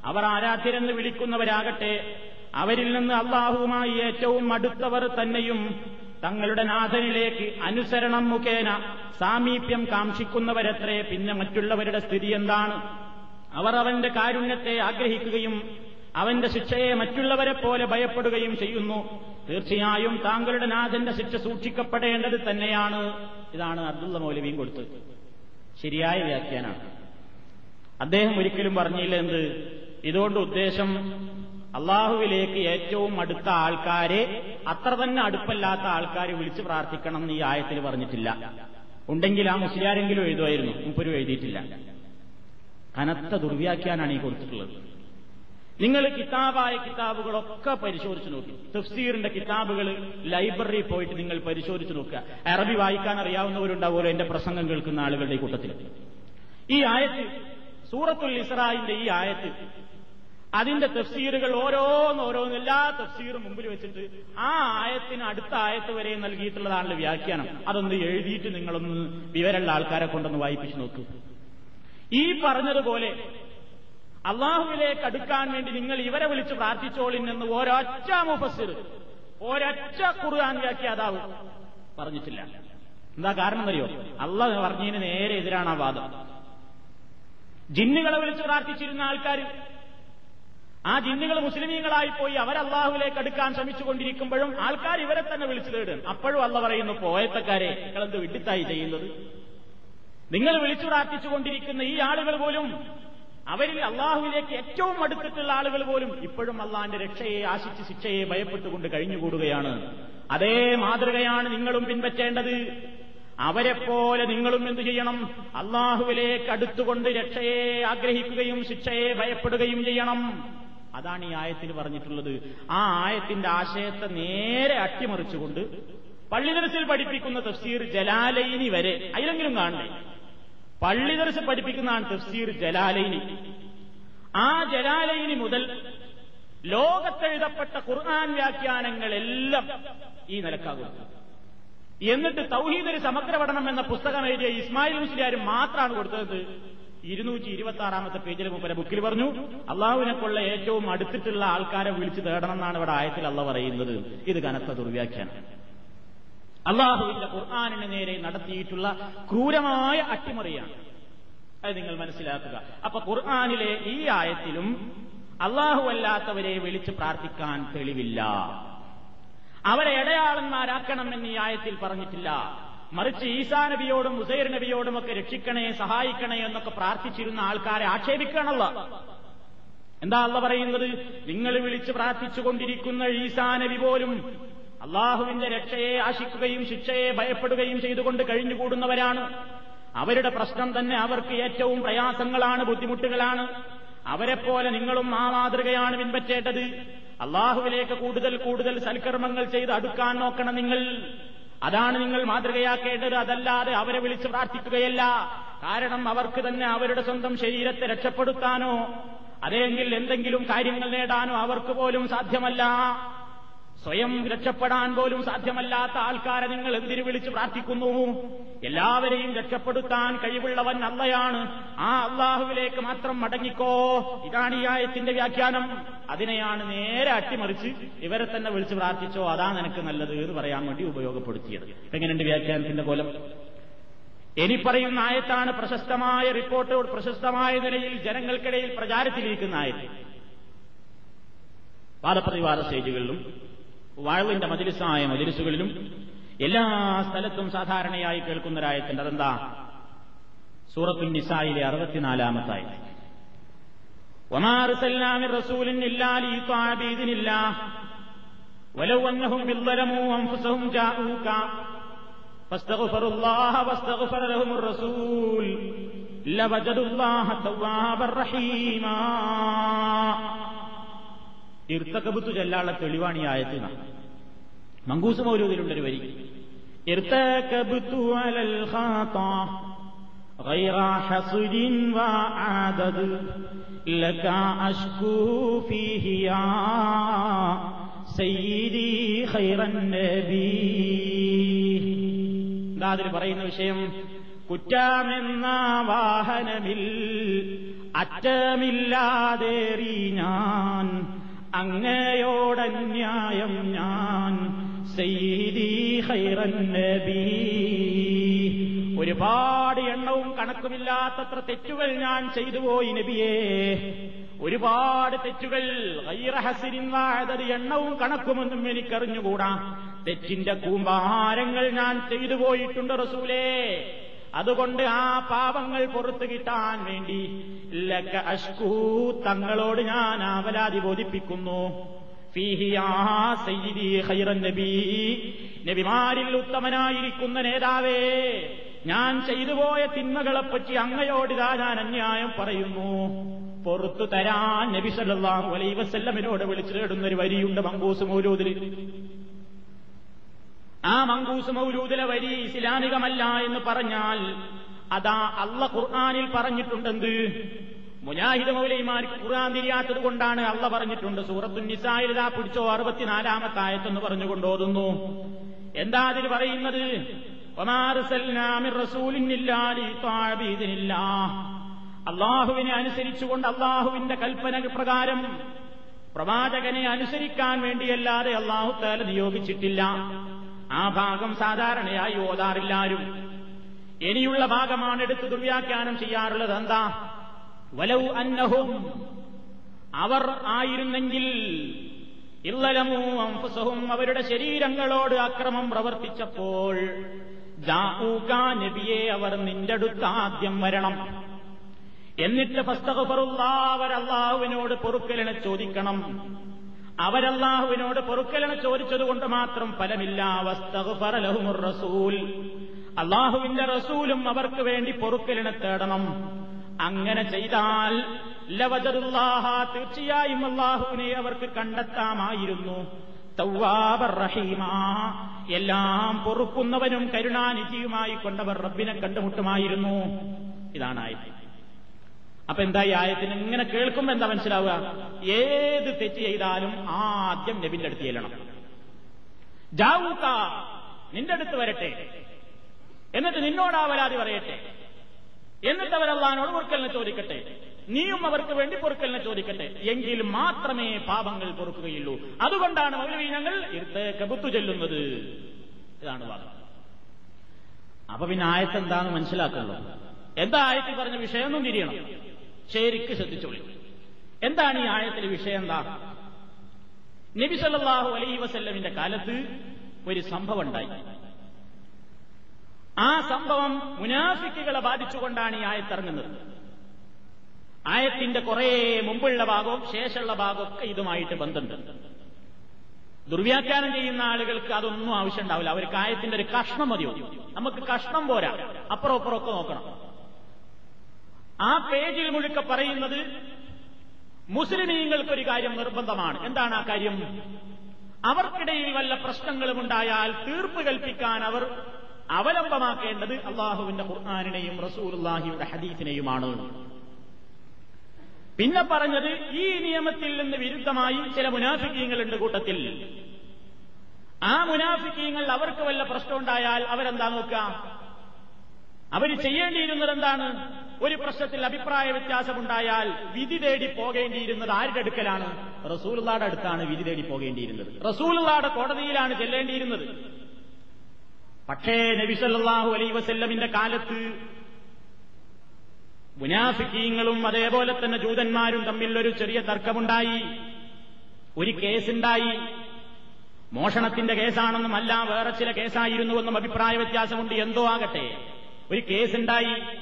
അവർ ആരാധ്യരെന്ന് വിളിക്കുന്നവരാകട്ടെ. അവരിൽ നിന്ന് അള്ളാഹുവുമായി ഏറ്റവും അടുത്തവർ തന്നെയും തങ്ങളുടെ നാഥനിലേക്ക് അനുസരണം മുഖേന സാമീപ്യം കാക്ഷിക്കുന്നവരത്രേ. പിന്നെ മറ്റുള്ളവരുടെ സ്ഥിതി എന്താണ്? അവർ അവന്റെ കാരുണ്യത്തെ ആഗ്രഹിക്കുകയും അവന്റെ ശിക്ഷയെ മറ്റുള്ളവരെ പോലെ ഭയപ്പെടുകയും ചെയ്യുന്നു. തീർച്ചയായും താങ്കളുടെ നാഥന്റെ ശിക്ഷ സൂക്ഷിക്കപ്പെടേണ്ടത് തന്നെയാണ്. ഇതാണ് അബ്ദുള്ള മൗലവിയും കൊടുത്തത്. ശരിയായ വ്യാഖ്യാനാണ്. അദ്ദേഹം ഒരിക്കലും പറഞ്ഞില്ല എന്ത്? ഇതുകൊണ്ട് ഉദ്ദേശം അള്ളാഹുവിലേക്ക് ഏറ്റവും അടുത്ത ആൾക്കാരെ അത്ര തന്നെ അടുപ്പല്ലാത്ത ആൾക്കാരെ വിളിച്ച് പ്രാർത്ഥിക്കണം എന്ന് ഈ ആയത്തിൽ പറഞ്ഞിട്ടില്ല. ഉണ്ടെങ്കിൽ ആ മുസ്ലിയാരെങ്കിലും എഴുതുമായിരുന്നു. മുപ്പരും എഴുതിയിട്ടില്ല. കനത്ത ദുർവ്യാഖ്യാനാണ് ഈ കൊടുത്തിട്ടുള്ളത്. നിങ്ങൾ കിതാബായ കിതാബുകളൊക്കെ പരിശോധിച്ചു നോക്കി. തഫ്സീറിന്റെ കിതാബുകൾ ലൈബ്രറി പോയിട്ട് നിങ്ങൾ പരിശോധിച്ചു നോക്കുക. അറബി വായിക്കാൻ അറിയാവുന്നവരുണ്ടാവുമല്ലോ എന്റെ പ്രസംഗം കേൾക്കുന്ന ആളുകളുടെ ഈ കൂട്ടത്തിൽ. ഈ ആയത്ത് സൂറത്തുൽ ഇസ്രായിന്റെ ഈ ആയത്ത് അതിന്റെ തഫ്സീറുകൾ ഓരോന്നോരോന്ന് എല്ലാ തഫ്സീറും മുമ്പിൽ വെച്ചിട്ട് ആ ആയത്തിന് അടുത്ത ആയത്ത് വരെ നൽകിയിട്ടുള്ളതാണല്ലോ വ്യാഖ്യാനം. അതൊന്ന് എഴുതിയിട്ട് നിങ്ങളൊന്ന് വിവരമുള്ള ആൾക്കാരെ കൊണ്ടൊന്ന് വായിപ്പിച്ചു നോക്കൂ. ഈ പറഞ്ഞതുപോലെ അള്ളാഹുവിലേക്ക് അടുക്കാൻ വേണ്ടി നിങ്ങൾ ഇവരെ വിളിച്ച് പ്രാർത്ഥിച്ചോളിൻ എന്ന് ഒരൊറ്റ മുഫസിർ ഒരൊറ്റ ഖുർആൻ വ്യാഖ്യാതാവ് പറഞ്ഞിട്ടില്ല. എന്താ കാരണം അറിയോ അള്ളാഹ് പറഞ്ഞതിന് നേരെ എതിരാണ് ആ വാദം. ജിന്നുകളെ വിളിച്ച് പ്രാർത്ഥിച്ചിരുന്ന ആൾക്കാർ ആ ജിന്നുകൾ മുസ്ലിമീങ്ങളായി പോയി അവർ അള്ളാഹുവിലേക്ക് അടുക്കാൻ ശ്രമിച്ചുകൊണ്ടിരിക്കുമ്പോഴും ആൾക്കാർ ഇവരെ തന്നെ വിളിച്ചു തേടും. അപ്പോഴും അല്ല പറയുന്നു പോയത്തക്കാരെ നിങ്ങളെന്ത് വിട്ടിത്തായി ചെയ്യുന്നത്? നിങ്ങൾ വിളിച്ചു പ്രാർത്ഥിച്ചുകൊണ്ടിരിക്കുന്ന ഈ ആളുകൾ പോലും അവരിൽ അള്ളാഹുവിലേക്ക് ഏറ്റവും അടുത്തിട്ടുള്ള ആളുകൾ പോലും ഇപ്പോഴും അള്ളാഹിന്റെ രക്ഷയെ ആശിച്ച് ശിക്ഷയെ ഭയപ്പെട്ടുകൊണ്ട് കഴിഞ്ഞുകൂടുകയാണ്. അതേ മാതൃകയാണ് നിങ്ങളും പിൻപറ്റേണ്ടത്. അവരെപ്പോലെ നിങ്ങളും എന്തു ചെയ്യണം? അള്ളാഹുവിലേക്ക് അടുത്തുകൊണ്ട് രക്ഷയെ ആഗ്രഹിക്കുകയും ശിക്ഷയെ ഭയപ്പെടുകയും ചെയ്യണം. അതാണ് ഈ ആയത്തിൽ പറഞ്ഞിട്ടുള്ളത്. ആ ആയത്തിന്റെ ആശയത്തെ നേരെ അട്ടിമറിച്ചുകൊണ്ട് പള്ളിദർസിൽ പഠിപ്പിക്കുന്ന തഫ്സീർ ജലാലൈനി വരെ അതിലെങ്കിലും കാണണ്ടേ? പള്ളിദർസ് പഠിപ്പിക്കുന്നതാണ് തഫ്സീർ ജലാലൈനി. ആ ജലാലൈനി മുതൽ ലോകത്തെഴുതപ്പെട്ട ഖുർആൻ വ്യാഖ്യാനങ്ങളെല്ലാം ഈ നിലക്കാകുന്നു എന്നിട്ട് തൗഹീദൊരു സമഗ്ര പഠനം എന്ന പുസ്തകം എഴുതിയ ഇസ്മായിൽ മുസ്ലിയാർ മാത്രമാണ് കൊടുത്തത്. ഇരുന്നൂറ്റി ഇരുപത്തി ആറാമത്തെ പേജിൽ മുപ്പര ബുക്കിൽ പറഞ്ഞു അള്ളാഹുവിനെ കൊള്ള ഏറ്റവും അടുത്തിട്ടുള്ള ആൾക്കാരെ വിളിച്ചു തേടണം എന്നാണ് ഇവിടെ ആയത്തിൽ അള്ള പറയുന്നത്. ഇത് കനത്ത ദുർവ്യാഖ്യാനം. അള്ളാഹുവിന്റെ ഖുർആാനിന് നേരെ നടത്തിയിട്ടുള്ള ക്രൂരമായ അട്ടിമറിയാണ്. അത് നിങ്ങൾ മനസ്സിലാക്കുക. അപ്പൊ ഖുർആാനിലെ ഈ ആയത്തിലും അള്ളാഹു അല്ലാത്തവരെ വിളിച്ച് പ്രാർത്ഥിക്കാൻ തെളിവില്ല. അവരെ ഇടയാളന്മാരാക്കണമെന്ന് ഈ ആയത്തിൽ പറഞ്ഞിട്ടില്ല. മറിച്ച് ഈസാ നബിയോടും മുസൈർ നബിയോടും ഒക്കെ രക്ഷിക്കണേ സഹായിക്കണേ എന്നൊക്കെ പ്രാർത്ഥിച്ചിരുന്ന ആൾക്കാരെ ആക്ഷേപിക്കണമല്ല എന്താ അല്ല പറയുന്നത്? നിങ്ങൾ വിളിച്ച് പ്രാർത്ഥിച്ചുകൊണ്ടിരിക്കുന്ന ഈസാ നബി പോലും അള്ളാഹുവിന്റെ രക്ഷയെ ആശിക്കുകയും ശിക്ഷയെ ഭയപ്പെടുകയും ചെയ്തുകൊണ്ട് കഴിഞ്ഞുകൂടുന്നവരാണ്. അവരുടെ പ്രശ്നം തന്നെ അവർക്ക് ഏറ്റവും പ്രയാസങ്ങളാണ് ബുദ്ധിമുട്ടുകളാണ്. അവരെപ്പോലെ നിങ്ങളും ആ മാതൃകയാണ് പിൻപറ്റേണ്ടത്. അള്ളാഹുവിലേക്ക് കൂടുതൽ കൂടുതൽ സൽക്കർമ്മങ്ങൾ ചെയ്ത് അടുക്കാൻ നോക്കണം നിങ്ങൾ. അതാണ് നിങ്ങൾ മാതൃകയാക്കേണ്ടത്. അതല്ലാതെ അവരെ വിളിച്ച് പ്രാർത്ഥിക്കുകയല്ല. കാരണം അവർക്ക് തന്നെ അവരുടെ സ്വന്തം ശരീരത്തെ രക്ഷപ്പെടുത്താനോ അതെങ്കിൽ എന്തെങ്കിലും കാര്യങ്ങൾ നേടാനോ അവർക്ക് പോലും സാധ്യമല്ല. സ്വയം രക്ഷപ്പെടാൻ പോലും സാധ്യമല്ലാത്ത ആൾക്കാരെ നിങ്ങൾ എന്തിനു വിളിച്ച് പ്രാർത്ഥിക്കുന്നു? എല്ലാവരെയും രക്ഷപ്പെടുത്താൻ കഴിവുള്ളവൻ അള്ളയാണ്. ആ അള്ളാഹുവിലേക്ക് മാത്രം മടങ്ങിക്കോ. ഇതാണ് ഈ ആയത്തിന്റെ വ്യാഖ്യാനം. അതിനെയാണ് നേരെ അട്ടിമറിച്ച് ഇവരെ തന്നെ വിളിച്ച് പ്രാർത്ഥിച്ചോ. അതാ നിനക്ക് നല്ലത് എന്ന് പറയാൻ വേണ്ടി ഉപയോഗപ്പെടുത്തിയത്. എങ്ങനെയുണ്ട് വ്യാഖ്യാനത്തിന്റെ കോലം? ഇനി പറയുന്ന ആയത്താണ് പ്രശസ്തമായ റിപ്പോർട്ട്. പ്രശസ്തമായ നിലയിൽ ജനങ്ങൾക്കിടയിൽ പ്രചാരത്തിലിരിക്കുന്ന ആയത് വാദപ്രതിവാദ സ്റ്റേജുകളിലും വാളിന്റെ മജിലിസായ മജിലിസുകളിലും എല്ലാ സ്ഥലത്തും സാധാരണയായി കേൾക്കുന്നൊരായത്തുണ്ട് അതെന്താ? സൂറത്തുൽ നിസായിലെ അറുപത്തിനാലാമത്തായ റസൂൽ. ഇർത്തക്കബത്ത് ചെല്ലാനുള്ള തെളിവാണ് ഈ ആയത്തിൽ മങ്കൂസ് മൗലൂദിലുണ്ടൊരു വരി. എന്താ പറയുന്ന വിഷയം? കുറ്റാമെന്ന വാഹനമിൽ അറ്റമില്ലാതേറി ഞാൻ അങ്ങയോടന്യായം ഞാൻ ഒരുപാട് എണ്ണവും കണക്കുമില്ലാത്തത്ര തെറ്റുകൾ ഞാൻ ചെയ്തുപോയി നബിയേ. ഒരുപാട് തെറ്റുകൾ ഗൈറഹസിരിവാഴത് എണ്ണവും കണക്കുമെന്നും എനിക്കറിഞ്ഞുകൂടാ. തെറ്റിന്റെ കൂമ്പാരങ്ങൾ ഞാൻ ചെയ്തു പോയിട്ടുണ്ട് റസൂലേ. അതുകൊണ്ട് ആ പാപങ്ങൾ പുറത്തു കിട്ടാൻ വേണ്ടി ലക്ക അഷ്കൂ തങ്ങളോട് ഞാൻ ആവലാതി ബോധിപ്പിക്കുന്നു. നബിമാരിൽ ഉത്തമനായിരിക്കുന്ന നേതാവേ ഞാൻ ചെയ്തുപോയ തിന്മകളെപ്പറ്റി അങ്ങയോട് ഇതാ ഞാൻ അന്യായം പറയുന്നു. പുറത്തു തരാൻ നബി സല്ലാഹു അലൈ വസല്ലമിനോട് വിളിച്ചു തേടുന്നൊരു വരിയുണ്ട് മങ്കൂസ് മൗലൂദിൽ. ആ മങ്കൂസ് മൗലൂദിലെ വരി ഇസ്ലാമികമല്ല എന്ന് പറഞ്ഞാൽ അതാ അള്ള ഖുർആാനിൽ പറഞ്ഞിട്ടുണ്ടെന്ത്? മുജാഹിദ് മൗലൈമാർക്ക് ഖുർആൻ തിരിയാത്തത് കൊണ്ടാണ് അള്ള പറഞ്ഞിട്ടുണ്ട്. സൂറത്തു നിസായിലിതാ പിടിച്ചോ അറുപത്തിനാലാമത്തെ ആയത്തെന്ന് പറഞ്ഞുകൊണ്ട് ഓതുന്നു. എന്താ അതിൽ പറയുന്നത്? അള്ളാഹുവിനെ അനുസരിച്ചുകൊണ്ട് അള്ളാഹുവിന്റെ കൽപ്പന പ്രകാരം പ്രവാചകനെ അനുസരിക്കാൻ വേണ്ടിയല്ലാതെ അള്ളാഹു താല നിയോഗിച്ചിട്ടില്ല. ആ ഭാഗം സാധാരണയായി ഓതാറില്ലാരും. ഇനിയുള്ള ഭാഗമാണ് എടുത്ത് ദുർവ്യാഖ്യാനം ചെയ്യാറുള്ളത്. എന്താ? വലൗ അന്നഹും അവർ ആയിരുന്നെങ്കിൽ ഇല്ലലമൂ അംഫുസഹും അവരുടെ ശരീരങ്ങളോട് അക്രമം പ്രവർത്തിച്ചപ്പോൾ നബിയെ അവർ നിന്റെ അടുത്ത് ആദ്യം വരണം. എന്നിട്ട് അവരല്ലാഹുവിനോട് പൊറുക്കലിനെ ചോദിക്കണം. അവരല്ലാഹുവിനോട് പൊറുക്കലിനെ ചോദിച്ചതുകൊണ്ട് മാത്രം ഫലമില്ല. റസൂൽ. അള്ളാഹുവിന്റെ റസൂലും അവർക്ക് വേണ്ടി പൊറുക്കലിനെ തേടണം. അങ്ങനെ ചെയ്താൽ ലവജറുല്ലാഹ തീർച്ചയായും അള്ളാഹുവിനെ അവർക്ക് കണ്ടെത്താമായിരുന്നു. എല്ലാം പൊറുക്കുന്നവനും കരുണാനിധിയുമായി കൊണ്ടവർ റബ്ബിനെ കണ്ടുമുട്ടുമായിരുന്നു. ഇതാണ് ആയത് അപ്പൊ എന്താ ഈ ആയത്തിന് ഇങ്ങനെ കേൾക്കുമ്പോ എന്താ മനസ്സിലാവുക? ഏത് തെറ്റ് ചെയ്താലും ആദ്യം നബിന്റെ അടുത്ത് ചെല്ലണം. ജാവൂത്ത നിന്റെ അടുത്ത് വരട്ടെ. എന്നിട്ട് നിന്നോട് ആവലാതി പറയട്ടെ. എന്നിട്ട് അവരല്ലാനോട് പൊറുക്കലിനെ ചോദിക്കട്ടെ. നീയും അവർക്ക് വേണ്ടി പൊറുക്കലിനെ ചോദിക്കട്ടെ. എങ്കിൽ മാത്രമേ പാപങ്ങൾ പൊറുക്കുകയുള്ളൂ. അതുകൊണ്ടാണ് മൗലവി ഞങ്ങൾ ഇരുത്ത് കബുത്തു ചെല്ലുന്നത്. ഇതാണ് വാദം. അപ്പൊ പിന്നെ ആയത്ത് എന്താണെന്ന് മനസ്സിലാക്കല്ലോ എന്താ ആയത്തിൽ പറഞ്ഞ വിഷയമൊന്നും തിരിയണം. ശരിക്ക് ശ്രദ്ധിച്ചോളി. എന്താണ് ഈ ആയത്തിലെ വിഷയം എന്താ? നബി സല്ലാഹു അലൈ വസല്ലമിന്റെ കാലത്ത് ഒരു സംഭവം ഉണ്ടായി. ആ സംഭവം മുനാഫിക്കുകളെ ബാധിച്ചുകൊണ്ടാണ് ഈ ആയത്തിറങ്ങുന്നത് ആയത്തിന്റെ കുറെ മുമ്പുള്ള ഭാഗവും ശേഷമുള്ള ഭാഗവും ഒക്കെ ഇതുമായിട്ട് ബന്ധമുണ്ട്. ദുർവ്യാഖ്യാനം ചെയ്യുന്ന ആളുകൾക്ക് അതൊന്നും ആവശ്യമുണ്ടാവില്ല. അവർക്ക് ആയത്തിന്റെ ഒരു കഷ്ണം മതിയോ? നമുക്ക് കഷ്ണം പോരാ. അപ്പുറം അപ്പുറമൊക്കെ നോക്കണം. ആ പേജിൽ മുഴുക്ക പറയുന്നത് മുസ്ലിമീങ്ങൾക്കൊരു കാര്യം നിർബന്ധമാണ്. എന്താണ് ആ കാര്യം? അവർക്കിടയിൽ വല്ല പ്രശ്നങ്ങളും ഉണ്ടായാൽ തീർപ്പ് കൽപ്പിക്കാൻ അവർ അവലംബമാക്കേണ്ടത് അള്ളാഹുവിന്റെ ഖുർആാനിനെയും റസൂലുല്ലാഹിയുടെ ഹദീഫിനെയുമാണ് പിന്നെ പറഞ്ഞത് ഈ നിയമത്തിൽ നിന്ന് വിരുദ്ധമായി ചില മുനാഫിക്കീങ്ങളുണ്ട് കൂട്ടത്തിൽ. ആ മുനാഫിക്കീങ്ങൾ അവർക്ക് വല്ല പ്രശ്നമുണ്ടായാൽ അവരെന്താ നോക്കുക? അവർ ചെയ്യേണ്ടിയിരുന്നത് എന്താണ്? ഒരു പ്രശ്നത്തിൽ അഭിപ്രായ വ്യത്യാസമുണ്ടായാൽ വിധി തേടി പോകേണ്ടിയിരുന്നത് ആരുടെ അടുക്കലാണ്? റസൂലുള്ളാടെ അടുത്താണ് വിധി തേടി പോകേണ്ടിയിരുന്നത്. റസൂലുള്ളാടെ കോടതിയിലാണ് ചെല്ലേണ്ടിയിരുന്നത്. പക്ഷേ നബിസല്ലാഹു അലൈ വസല്ലമിന്റെ കാലത്ത് മുനാഫിക്കീങ്ങളും അതേപോലെ തന്നെ ജൂതന്മാരും തമ്മിൽ ഒരു ചെറിയ തർക്കമുണ്ടായി. ഒരു കേസുണ്ടായി. മോഷണത്തിന്റെ കേസാണെന്നും അല്ല വേറെ ചില കേസായിരുന്നുവെന്നും അഭിപ്രായ വ്യത്യാസമുണ്ട്. എന്തോ ആകട്ടെ. ഒരു കേസുണ്ടായി.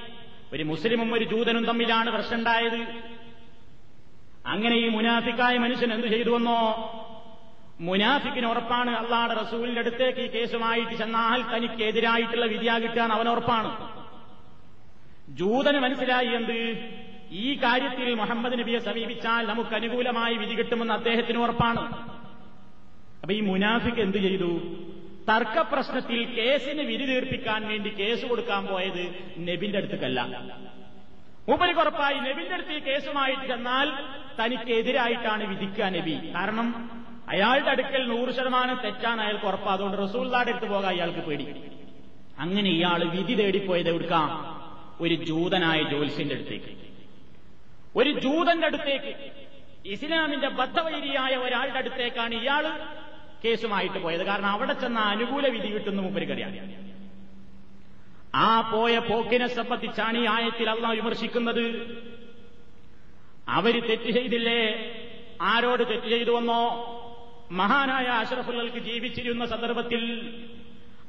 ഒരു മുസ്ലിമും ഒരു ജൂതനും തമ്മിലാണ് പ്രശ്നമുണ്ടായത്. അങ്ങനെ ഈ മുനാഫിക്കായ മനുഷ്യൻ എന്തു ചെയ്തുവെന്നോ മുനാഫിക്കിന് ഉറപ്പാണ് അള്ളാടെ റസൂലിന്റെ അടുത്തേക്ക് ഈ കേസുമായിട്ട് ചെന്നാൽ തനിക്കെതിരായിട്ടുള്ള വിധിയാ കിട്ടാൻ അവൻ ഉറപ്പാണ്. ജൂതന് മനസ്സിലായി എന്ത്? ഈ കാര്യത്തിൽ മുഹമ്മദ് നബിയെ സമീപിച്ചാൽ നമുക്ക് അനുകൂലമായി വിധി കിട്ടുമെന്ന് അദ്ദേഹത്തിന് ഉറപ്പാണ്. അപ്പൊ ഈ മുനാഫിക്ക് എന്ത് ചെയ്തു? തർക്കപ്രശ്നത്തിൽ കേസിന് വിധി തീർപ്പിക്കാൻ വേണ്ടി കേസ് കൊടുക്കാൻ പോയത് നബിന്റെ അടുത്തേക്കല്ല. മൂപ്പരിക്ക് ഉറപ്പായി നബിന്റെ അടുത്ത് ഈ കേസുമായിട്ട് ചെന്നാൽ തനിക്കെതിരായിട്ടാണ് വിധിക്കുക നബി. കാരണം അയാളുടെ അടുക്കൽ നൂറ് ശതമാനം തെറ്റാൻ അയാൾക്ക് ഉറപ്പാ. അതുകൊണ്ട് റസൂള്ളാടെ അടുത്ത് പോകാൻ അയാൾക്ക് പേടി. അങ്ങനെ ഇയാൾ വിധി തേടിപ്പോയത് എവിടുക്കാം? ഒരു ജൂതനായ ജോത്സ്യന്റെ അടുത്തേക്ക്. ഒരു ജൂതന്റെ അടുത്തേക്ക്. ഇസ്ലാമിന്റെ ബദ്ധവൈരിയായ ഒരാളുടെ അടുത്തേക്കാണ് ഇയാൾ കേസുമായിട്ട് പോയത്. കാരണം അവിടെ ചെന്ന അനുകൂല വിധി കിട്ടുന്ന മൂപ്പരിക്കറിയാം ആ പോയ പോക്കിനെ സംബന്ധിച്ചാണ് ഈ ആയത്തിൽ അള്ള വിമർശിക്കുന്നത്. അവർ തെറ്റ് ചെയ്തില്ലേ? ആരോട് തെറ്റ് ചെയ്തു വന്നോ? മഹാനായ അഷറഫുല്ലൾക്ക് ജീവിച്ചിരുന്ന സന്ദർഭത്തിൽ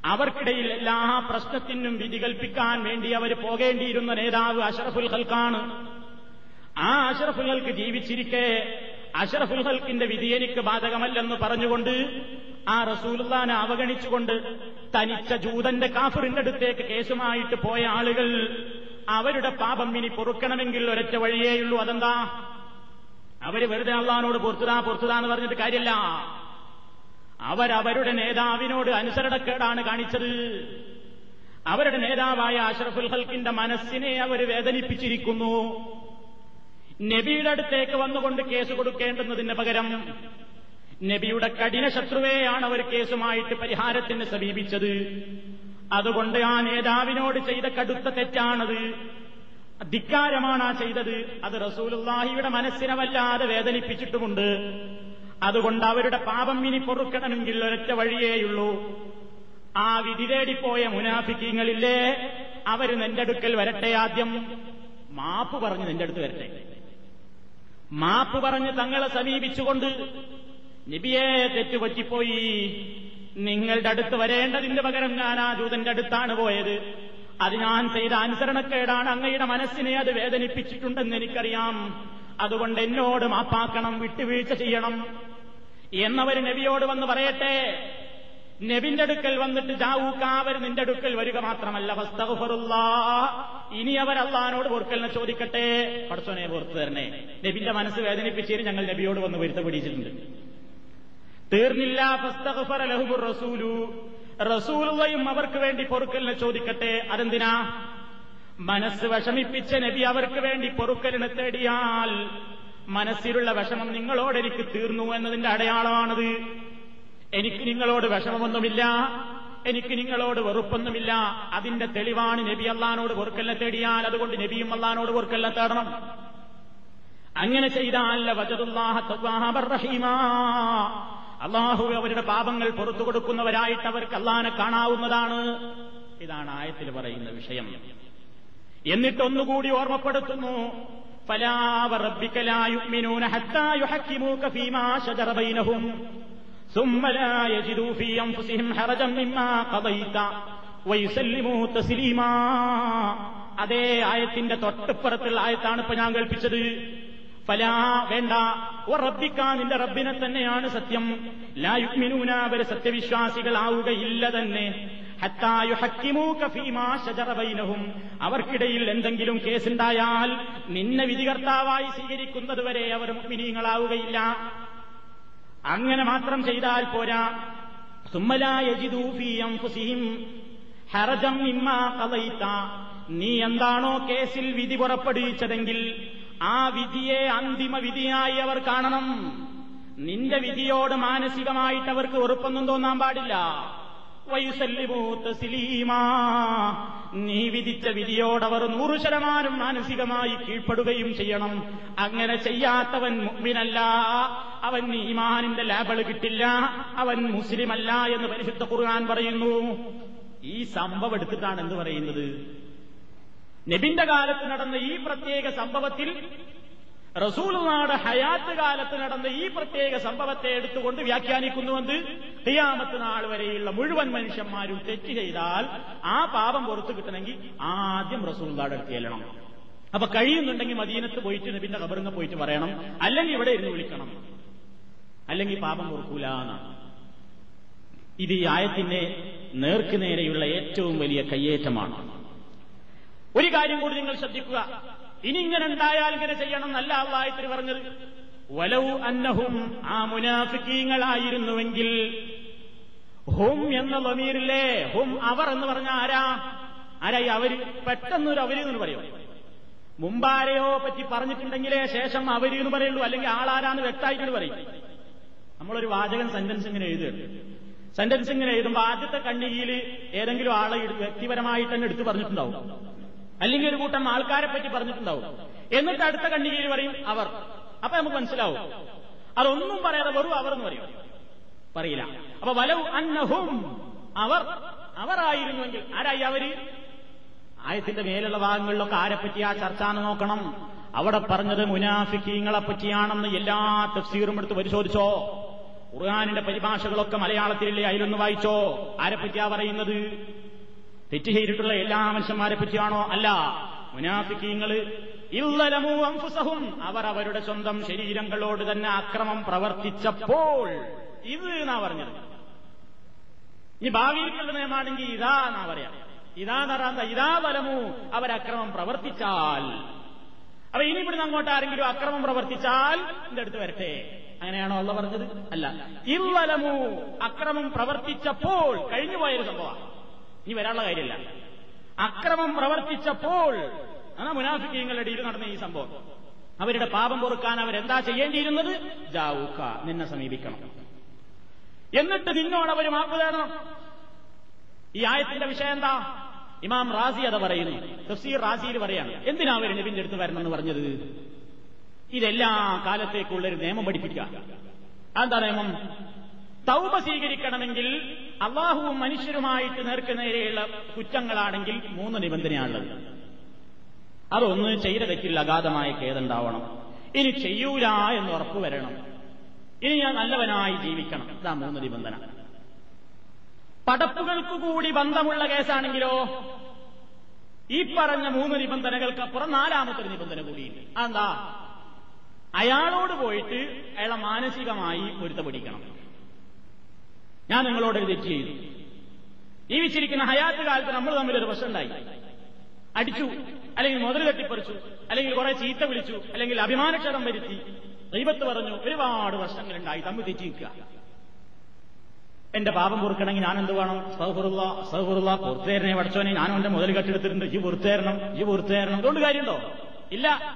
അവർക്കിടയിൽ എല്ലാ പ്രശ്നത്തിനും വിധി കൽപ്പിക്കാൻ വേണ്ടി അവർ പോകേണ്ടിയിരുന്ന നേതാവ് അഷറഫുൽ ഹൽക്കാണ് ആ അഷറഫുൽ ഹൽക്ക് ജീവിച്ചിരിക്കെ അഷറഫുൽ ഹൽക്കിന്റെ വിധി എനിക്ക് ബാധകമല്ലെന്ന് പറഞ്ഞുകൊണ്ട് ആ റസൂലുല്ലാനെ അവഗണിച്ചുകൊണ്ട് തനിച്ച ജൂതന്റെ കാഫറിന്റെ അടുത്തേക്ക് കേസുമായിട്ട് പോയ ആളുകൾ അവരുടെ പാപം ഇനി പൊറുക്കണമെങ്കിൽ ഒരൊറ്റ വഴിയേയുള്ളൂ അതെന്താ? അവർ വെറുതെ അള്ളഹാനോട് പൊറത്തുതാ പൊറത്തുതാ എന്ന് പറഞ്ഞിട്ട് കാര്യമില്ല. അവരവരുടെ നേതാവിനോട് അനുസരണക്കേടാണ് കാണിച്ചത്. അവരുടെ നേതാവായ അഷറഫുൽ ഹൽക്കിന്റെ മനസ്സിനെ അവർ വേദനിപ്പിച്ചിരിക്കുന്നു. നബിയുടെ അടുത്തേക്ക് വന്നുകൊണ്ട് കേസ് കൊടുക്കേണ്ടുന്നതിന് പകരം നബിയുടെ കഠിന ശത്രുവേയാണ് അവർ കേസുമായിട്ട് പരിഹാരത്തിന് സമീപിച്ചത്. അതുകൊണ്ട് ആ നേതാവിനോട് ചെയ്ത കടുത്ത തെറ്റാണത്. ധിക്കാരമാണ് ആ ചെയ്തത്. അത് റസൂലുല്ലാഹിയുടെ മനസ്സിനെ വല്ലാതെ വേദനിപ്പിച്ചിട്ടുമുണ്ട്. അതുകൊണ്ട് അവരുടെ പാപം ഇനി പൊറുക്കണമെങ്കിൽ ഒരൊറ്റ വഴിയേയുള്ളൂ. ആ വിധി തേടിപ്പോയ മുനാഫിക്കീങ്ങളില്ലേ? അവർ നിന്റെ അടുക്കൽ വരട്ടെ ആദ്യം. മാപ്പ് പറഞ്ഞ് നിന്റെ അടുത്ത് വരട്ടെ. മാപ്പ് പറഞ്ഞ് തങ്ങളെ സമീപിച്ചുകൊണ്ട് നബിയെ തെറ്റുപറ്റിപ്പോയി. നിങ്ങളുടെ അടുത്ത് വരേണ്ടതിന്റെ പകരം ഞാൻ ആ ദൂതന്റെ അടുത്താണ് പോയത്. അത് ഞാൻ ചെയ്ത അനുസരണക്കേടാണ് അങ്ങയുടെ മനസ്സിനെ അത് വേദനിപ്പിച്ചിട്ടുണ്ടെന്ന് എനിക്കറിയാം. അതുകൊണ്ട് എന്നോട് മാപ്പാക്കണം വിട്ടുവീഴ്ച ചെയ്യണം. എന്നവർ നബിയോട് വന്ന് പറയട്ടെ നബിന്റെ അടുക്കൽ വന്നിട്ട് ജാവൂക്കാവർ നിന്റെ അടുക്കൽ വരിക മാത്രമല്ല. ഇനി അവർ അള്ളഹാനോട് പൊറുക്കലിനെ ചോദിക്കട്ടെ. പടച്ചോനെ പുറത്തു തരണേ. നബിന്റെ മനസ്സ് വേദനിപ്പിച്ചതിന് ഞങ്ങൾ നബിയോട് വന്ന് വരുത്ത പിടിച്ചിട്ടുണ്ട്. തീർന്നില്ല. റസൂലു. റസൂലുള്ളയും അവർക്ക് വേണ്ടി പൊറുക്കലിനെ ചോദിക്കട്ടെ. അതെന്തിനാ? മനസ്സ് വിഷമിപ്പിച്ച നബി അവർക്ക് വേണ്ടി പൊറുക്കലിനെ തേടിയാൽ മനസ്സിലുള്ള വിഷമം നിങ്ങളോടെനിക്ക് തീർന്നു എന്നതിന്റെ അടയാളമാണത്. എനിക്ക് നിങ്ങളോട് വിഷമമൊന്നുമില്ല. എനിക്ക് നിങ്ങളോട് വെറുപ്പൊന്നുമില്ല. അതിന്റെ തെളിവാണ് നബി അള്ളഹാനോട് വെറുക്കല്ല തേടിയാൽ അതുകൊണ്ട് നബിയും അള്ളഹാനോട് വെറുക്കല്ല തേടണം. അങ്ങനെ ചെയ്താൽ അള്ളാഹു അവരുടെ പാപങ്ങൾ പുറത്തു കൊടുക്കുന്നവരായിട്ട് അവർക്ക് അള്ളഹാനെ കാണാവുന്നതാണ്. ഇതാണ് ആയത്തിൽ പറയുന്ന വിഷയം. എന്നിട്ടൊന്നുകൂടി ഓർമ്മപ്പെടുത്തുന്നു. അതേ ആയത്തിന്റെ തൊട്ടപ്പുറത്തുള്ള ആയത്താണ് ഇപ്പൊ ഞാൻ കൽപ്പിച്ചത് ഫലാ വേണ്ട. ഉറപ്പിക്കാൻ നിന്റെ റബ്ബിനെ തന്നെയാണ് സത്യം. ലായുക്മിനൂന അവർ സത്യവിശ്വാസികളാവുകയില്ല തന്നെ ും. അവർക്കിടയിൽ എന്തെങ്കിലും കേസുണ്ടായാൽ നിന്നെ വിധികർത്താവായി സ്വീകരിക്കുന്നതുവരെ അവർ മുഗ്മിനീങ്ങളാവുകയില്ല അങ്ങനെ മാത്രം ചെയ്താൽ പോരാ. ഹറജം നീ എന്താണോ കേസിൽ വിധി പുറപ്പെടുവിച്ചതെങ്കിൽ ആ വിധിയെ അന്തിമ വിധിയായി അവർ കാണണം. നിന്റെ വിധിയോട് മാനസികമായിട്ട് അവർക്ക് ഉറപ്പൊന്നും തോന്നാൻ പാടില്ല. നീ വിധിച്ച വിധിയോടവർ നൂറ് ശതമാനം മാനസികമായി കീഴ്പ്പെടുകയും ചെയ്യണം. അങ്ങനെ ചെയ്യാത്തവൻ മുഗ്മിനല്ല അവൻ ഈമാനിന്റെ ലാബിൾ കിട്ടില്ല. അവൻ മുസ്ലിമല്ല എന്ന് പരിശുദ്ധ ഖുർആൻ പറയുന്നു. ഈ സംഭവം എടുത്തിട്ടാണ് എന്ത് പറയുന്നത്? നബിന്റെ കാലത്ത് നടന്ന ഈ പ്രത്യേക സംഭവത്തിൽ റസൂലുമാട് ഹയാത്ത് കാലത്ത് നടന്ന ഈ പ്രത്യേക സംഭവത്തെ എടുത്തുകൊണ്ട് വ്യാഖ്യാനിക്കുന്നുവെന്ന് ഹിയാമത്ത് നാൾ വരെയുള്ള മുഴുവൻ മനുഷ്യന്മാരും തെറ്റ് ചെയ്താൽ ആ പാപം പുറത്തു കിട്ടണമെങ്കിൽ ആദ്യം റസൂൽദാടെ അടുത്ത് ചെല്ലണം. അപ്പൊ കഴിയുന്നുണ്ടെങ്കിൽ മദീനത്ത് പോയിട്ട് നബിന്റെ കബറിങ്ങ് പോയിട്ട് പറയണം. അല്ലെങ്കിൽ ഇവിടെ ഇരുന്ന് വിളിക്കണം. അല്ലെങ്കിൽ പാപം പൊറുക്കൂല എന്നാണ് ഇത് ഈ ആയത്തിന്റെ നേർക്കുനേരെയുള്ള ഏറ്റവും വലിയ കയ്യേറ്റമാണ്. ഒരു കാര്യം കൂടി നിങ്ങൾ ശ്രദ്ധിക്കുക. ഇനി ഇങ്ങനെ ഉണ്ടായാൽ ഇങ്ങനെ ചെയ്യണം നല്ല അള്ളായത്തിന് പറഞ്ഞത്. വലൗ അന്നഹും ആ മുനാഫിക്കീങ്ങളായിരുന്നുവെങ്കിൽ ഹും എന്ന ലമീറില്ലേ ഹും അവർ എന്ന് പറഞ്ഞ ആരാ? ആരായി അവർ? പെട്ടെന്നൊരു അവർ എന്ന് പറയും. മുമ്പാരെയോ പറ്റി പറഞ്ഞിട്ടുണ്ടെങ്കിലേ ശേഷം അവർ എന്ന് പറയുള്ളൂ. അല്ലെങ്കിൽ ആളാരാന്ന് വ്യക്തമായിട്ട് പറയും. നമ്മളൊരു വാചകൻ സെന്റൻസ് ഇങ്ങനെ എഴുതുകയാണ്. സെന്റൻസ് ഇങ്ങനെ എഴുതുമ്പോൾ ആദ്യത്തെ കണ്ണിയിൽ ഏതെങ്കിലും ആളെ വ്യക്തിപരമായിട്ട് തന്നെ എടുത്തു പറഞ്ഞിട്ടുണ്ടാവും. അല്ലെങ്കിൽ ഒരു കൂട്ടം ആൾക്കാരെ പറ്റി പറഞ്ഞിട്ടുണ്ടാവും. എന്നിട്ട് അടുത്ത കണ്ണികയിൽ പറയും അവർ. അപ്പൊ നമുക്ക് മനസ്സിലാവും. അതൊന്നും പറയാതെ വെറും അവർ എന്ന് പറയും. പറയില്ല. അപ്പൊ വലവ് അന്നഹും അവർ അവരായിരുന്നുവെങ്കിൽ ആരായി അവർ? ആയത്തിന്റെ മേലുള്ള ഭാഗങ്ങളിലൊക്കെ ആരെപ്പറ്റി ആ ചർച്ച നോക്കണം. അവിടെ പറഞ്ഞത് മുനാഫിക്കീങ്ങളെ പറ്റിയാണെന്ന് എല്ലാ തഫ്സീറും എടുത്ത് പരിശോധിച്ചോ? ഖുർആാനിന്റെ പരിഭാഷകളൊക്കെ മലയാളത്തിലില്ലേ അതിലൊന്ന് വായിച്ചോ? ആരെപ്പറ്റിയാ പറയുന്നത്? തെറ്റ് ചെയ്തിട്ടുള്ള എല്ലാ മനുഷ്യന്മാരെ പറ്റിയാണോ അല്ല. മുനാഫിക്കീങ്ങൾ ഇല്ലലമൂ അംഫുസഹും അവർ അവരുടെ സ്വന്തം ശരീരങ്ങളോട് തന്നെ അക്രമം പ്രവർത്തിച്ചപ്പോൾ ഇത് എന്നാ പറഞ്ഞത്? ഇനി ഭാവിയിലുള്ള നിയമാണെങ്കിൽ ഇതാ എന്നാ പറയാം? ഇതാ നറാന്ത ഇതാ ബലമു അവരക്രമം പ്രവർത്തിച്ചാൽ. അപ്പൊ ഇനി ഇവിടുന്ന് അങ്ങോട്ട് ആരെങ്കിലും അക്രമം പ്രവർത്തിച്ചാൽ എന്റെ അടുത്ത് വരട്ടെ. അങ്ങനെയാണോ അല്ല പറഞ്ഞത്? അല്ല. ഇല്ലലമു അക്രമം പ്രവർത്തിച്ചപ്പോൾ കഴിഞ്ഞു പോയൊരു സംഭവമാണ് ഇനി വരാനുള്ള കാര്യമില്ല. അക്രമം പ്രവർത്തിച്ചപ്പോൾ ആ മുനാഫിക്കീങ്ങളുടെ ഇടയിൽ നടന്ന ഈ സംഭവം. അവരുടെ പാപം പൊറുക്കാൻ അവരെന്താ ചെയ്യേണ്ടിയിരുന്നത്? ജാവൂക്ക നിന്നെ സമീപിക്കണം. എന്നിട്ട് നിന്നോട് അവർ മാപ്പ് തേടണം. ഈ ആയത്തിന്റെ വിഷയം എന്താ? ഇമാം റാസി അത് പറയുന്നു. തഫ്സീർ റാസിയിൽ പറയാണ് എന്തിനാ അവർ നബിന്റെ അടുത്ത് വരണമെന്ന് പറഞ്ഞത്? ഇതെല്ലാ കാലത്തേക്കുള്ള ഒരു നിയമം പഠിപ്പിക്കുക. എന്താ നിയമം? തൗബ സ്വീകരിക്കണമെങ്കിൽ അള്ളാഹുവും മനുഷ്യരുമായിട്ട് നേർക്കുനേരെയുള്ള കുറ്റങ്ങളാണെങ്കിൽ മൂന്ന് നിബന്ധനയാണുള്ളത്. അതൊന്ന് ചെയ്ത തെറ്റിൽ അഗാധമായ ഖേദുണ്ടാവണം ഇനി ചെയ്യൂല എന്ന് ഉറപ്പു വരണം. ഇനി ഞാൻ നല്ലവനായി ജീവിക്കണം. ഇതാ മൂന്ന് നിബന്ധന. പടപ്പുകൾക്ക് കൂടി ബന്ധമുള്ള കേസാണെങ്കിലോ ഈ പറഞ്ഞ മൂന്ന് നിബന്ധനകൾക്ക് അപ്പുറം നാലാമത്തെ നിബന്ധന കൂടിയില്ല. അതെന്താ? അയാളോട് പോയിട്ട് അയാളെ മാനസികമായി പൊരുത്തപ്പെടിക്കണം. ഞാൻ നിങ്ങളോട് ഒരു തെറ്റ് ചെയ്തു. ജീവിച്ചിരിക്കുന്ന ഹയാത്ത് കാലത്ത് നമ്മൾ തമ്മിലൊരു പ്രശ്നം ഉണ്ടായി അടിച്ചു അല്ലെങ്കിൽ മുതൽ തട്ടിപ്പറിച്ചു അല്ലെങ്കിൽ കുറെ ചീത്ത വിളിച്ചു അല്ലെങ്കിൽ അഭിമാനക്ഷരം വരുത്തി ദൈവത്ത് പറഞ്ഞു ഒരുപാട് പ്രശ്നങ്ങളുണ്ടായി തമ്മിൽ തെറ്റി നിൽക്കുക എന്റെ പാപം പൊറുക്കണമെങ്കിൽ ഞാൻ എന്ത് വേണം? സൗഹൃദ സൗഹൃദ പുറത്തേരനെ പഠിച്ചോനെ ഞാനും എന്റെ മുതൽ കെട്ടിടത്തിട്ടുണ്ട് ഈ പുറത്തേരണം ഈ പുറത്തേരണം. അതുകൊണ്ട് കാര്യമുണ്ടോ? ഇല്ല.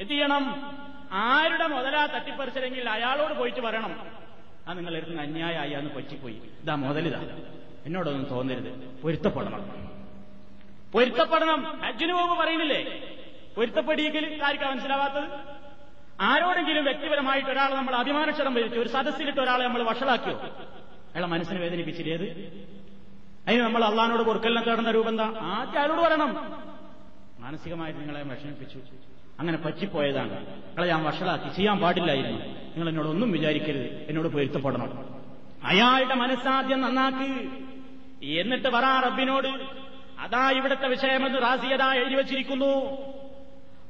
എന്ത് ചെയ്യണം? ആരുടെ മുതലാ തട്ടിപ്പറിച്ചില്ലെങ്കിൽ അയാളോട് പോയിട്ട് പറയണം. ആ നിങ്ങൾ എടുക്കുന്ന അന്യായമായി അന്ന് പറ്റിപ്പോയി. ഇതാ മുതലിതാ. എന്നോടൊന്നും തോന്നരുത്. പൊരുത്തപ്പെടണം. പൊരുത്തപ്പെടണം. അജ്ജുന് പോകുമ്പോ പറയുന്നില്ലേ? പൊരുത്തപ്പെടിയെങ്കിൽ ആർക്കാ മനസ്സിലാവാത്തത്. ആരോടെങ്കിലും വ്യക്തിപരമായിട്ട് ഒരാളെ നമ്മൾ അഭിമാനക്ഷരം വരുത്തി ഒരു സദസ്സിലിട്ട് ഒരാളെ നമ്മൾ വഷളാക്കിയോ? അയാളെ മനസ്സിനെ വേദനിപ്പിച്ചില്ലേത് അതിന് നമ്മൾ അള്ളഹാനോട് പൊറുക്കലിനെ തേടുന്ന രൂപം എന്താ? ആദ്യം അയാളോട് മാനസികമായിട്ട് നിങ്ങളെ വിഷമിപ്പിച്ചു. അങ്ങനെ പറ്റിപ്പോയതാണ്. നിങ്ങളെ ഞാൻ വഷളാക്കി. ചെയ്യാൻ പാടില്ലായിരുന്നു. നിങ്ങൾ എന്നോടൊന്നും വിചാരിക്കരുത്. എന്നോട് പൊരുത്തപ്പെടണം. അയാളുടെ മനസ്സാദ്യം നന്നാക്ക്. എന്നിട്ട് പറ റബ്ബിനോട് അതാ ഇവിടുത്തെ വിഷയമെന്ന് റാസിയത എഴുതി വച്ചിരിക്കുന്നു.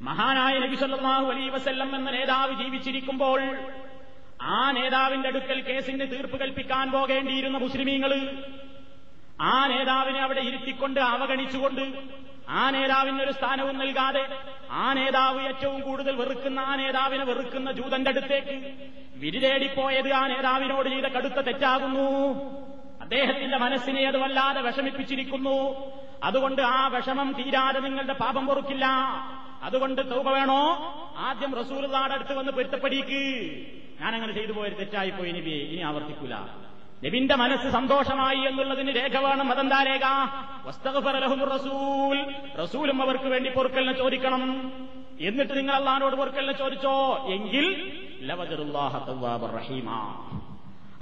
മഹാനായ നബി സല്ലല്ലാഹു അലൈഹി വസല്ലം എന്ന നേതാവ് ജീവിച്ചിരിക്കുമ്പോൾ ആ നേതാവിന്റെ അടുക്കൽ കേസിന് തീർപ്പ് കൽപ്പിക്കാൻ പോകേണ്ടിയിരുന്ന മുസ്ലിമീങ്ങൾ ആ നേതാവിനെ അവിടെ ഇരുത്തിക്കൊണ്ട് അവഗണിച്ചുകൊണ്ട് ആ നേതാവിന് ഒരു സ്ഥാനവും നൽകാതെ ആ നേതാവ് ഏറ്റവും കൂടുതൽ വെറുക്കുന്ന ആ നേതാവിനെ വെറുക്കുന്ന ജൂതന്റെ അടുത്തേക്ക് വിരിതേടിപ്പോയത് ആ നേതാവിനോട് ചെയ്ത കടുത്ത തെറ്റാകുന്നു. അദ്ദേഹത്തിന്റെ മനസ്സിനെ അത് വല്ലാതെ വിഷമിപ്പിച്ചിരിക്കുന്നു. അതുകൊണ്ട് ആ വിഷമം തീരാതെ നിങ്ങളുടെ പാപം പൊറുക്കില്ല. അതുകൊണ്ട് തൗപ വേണോ? ആദ്യം റസൂലുള്ളാടെ അടുത്ത് വന്ന് പൊരുത്തപ്പെടിക്ക്. ഞാനങ്ങനെ ചെയ്തു പോയൊരു തെറ്റായിപ്പോയി ഇനി ഇനി ആവർത്തിക്കൂല. നബിന്റെ മനസ്സ് സന്തോഷമായി എന്നുള്ളതിന് രേഖ വേണം. അതെന്താ രേഖ? റസൂൽ. റസൂലും അവർക്ക് വേണ്ടി പൊറുക്കലിനെ ചോദിക്കണം. എന്നിട്ട് നിങ്ങൾ അള്ളഹാനോട് പൊറുക്കലിനെ ചോദിച്ചോ? എങ്കിൽ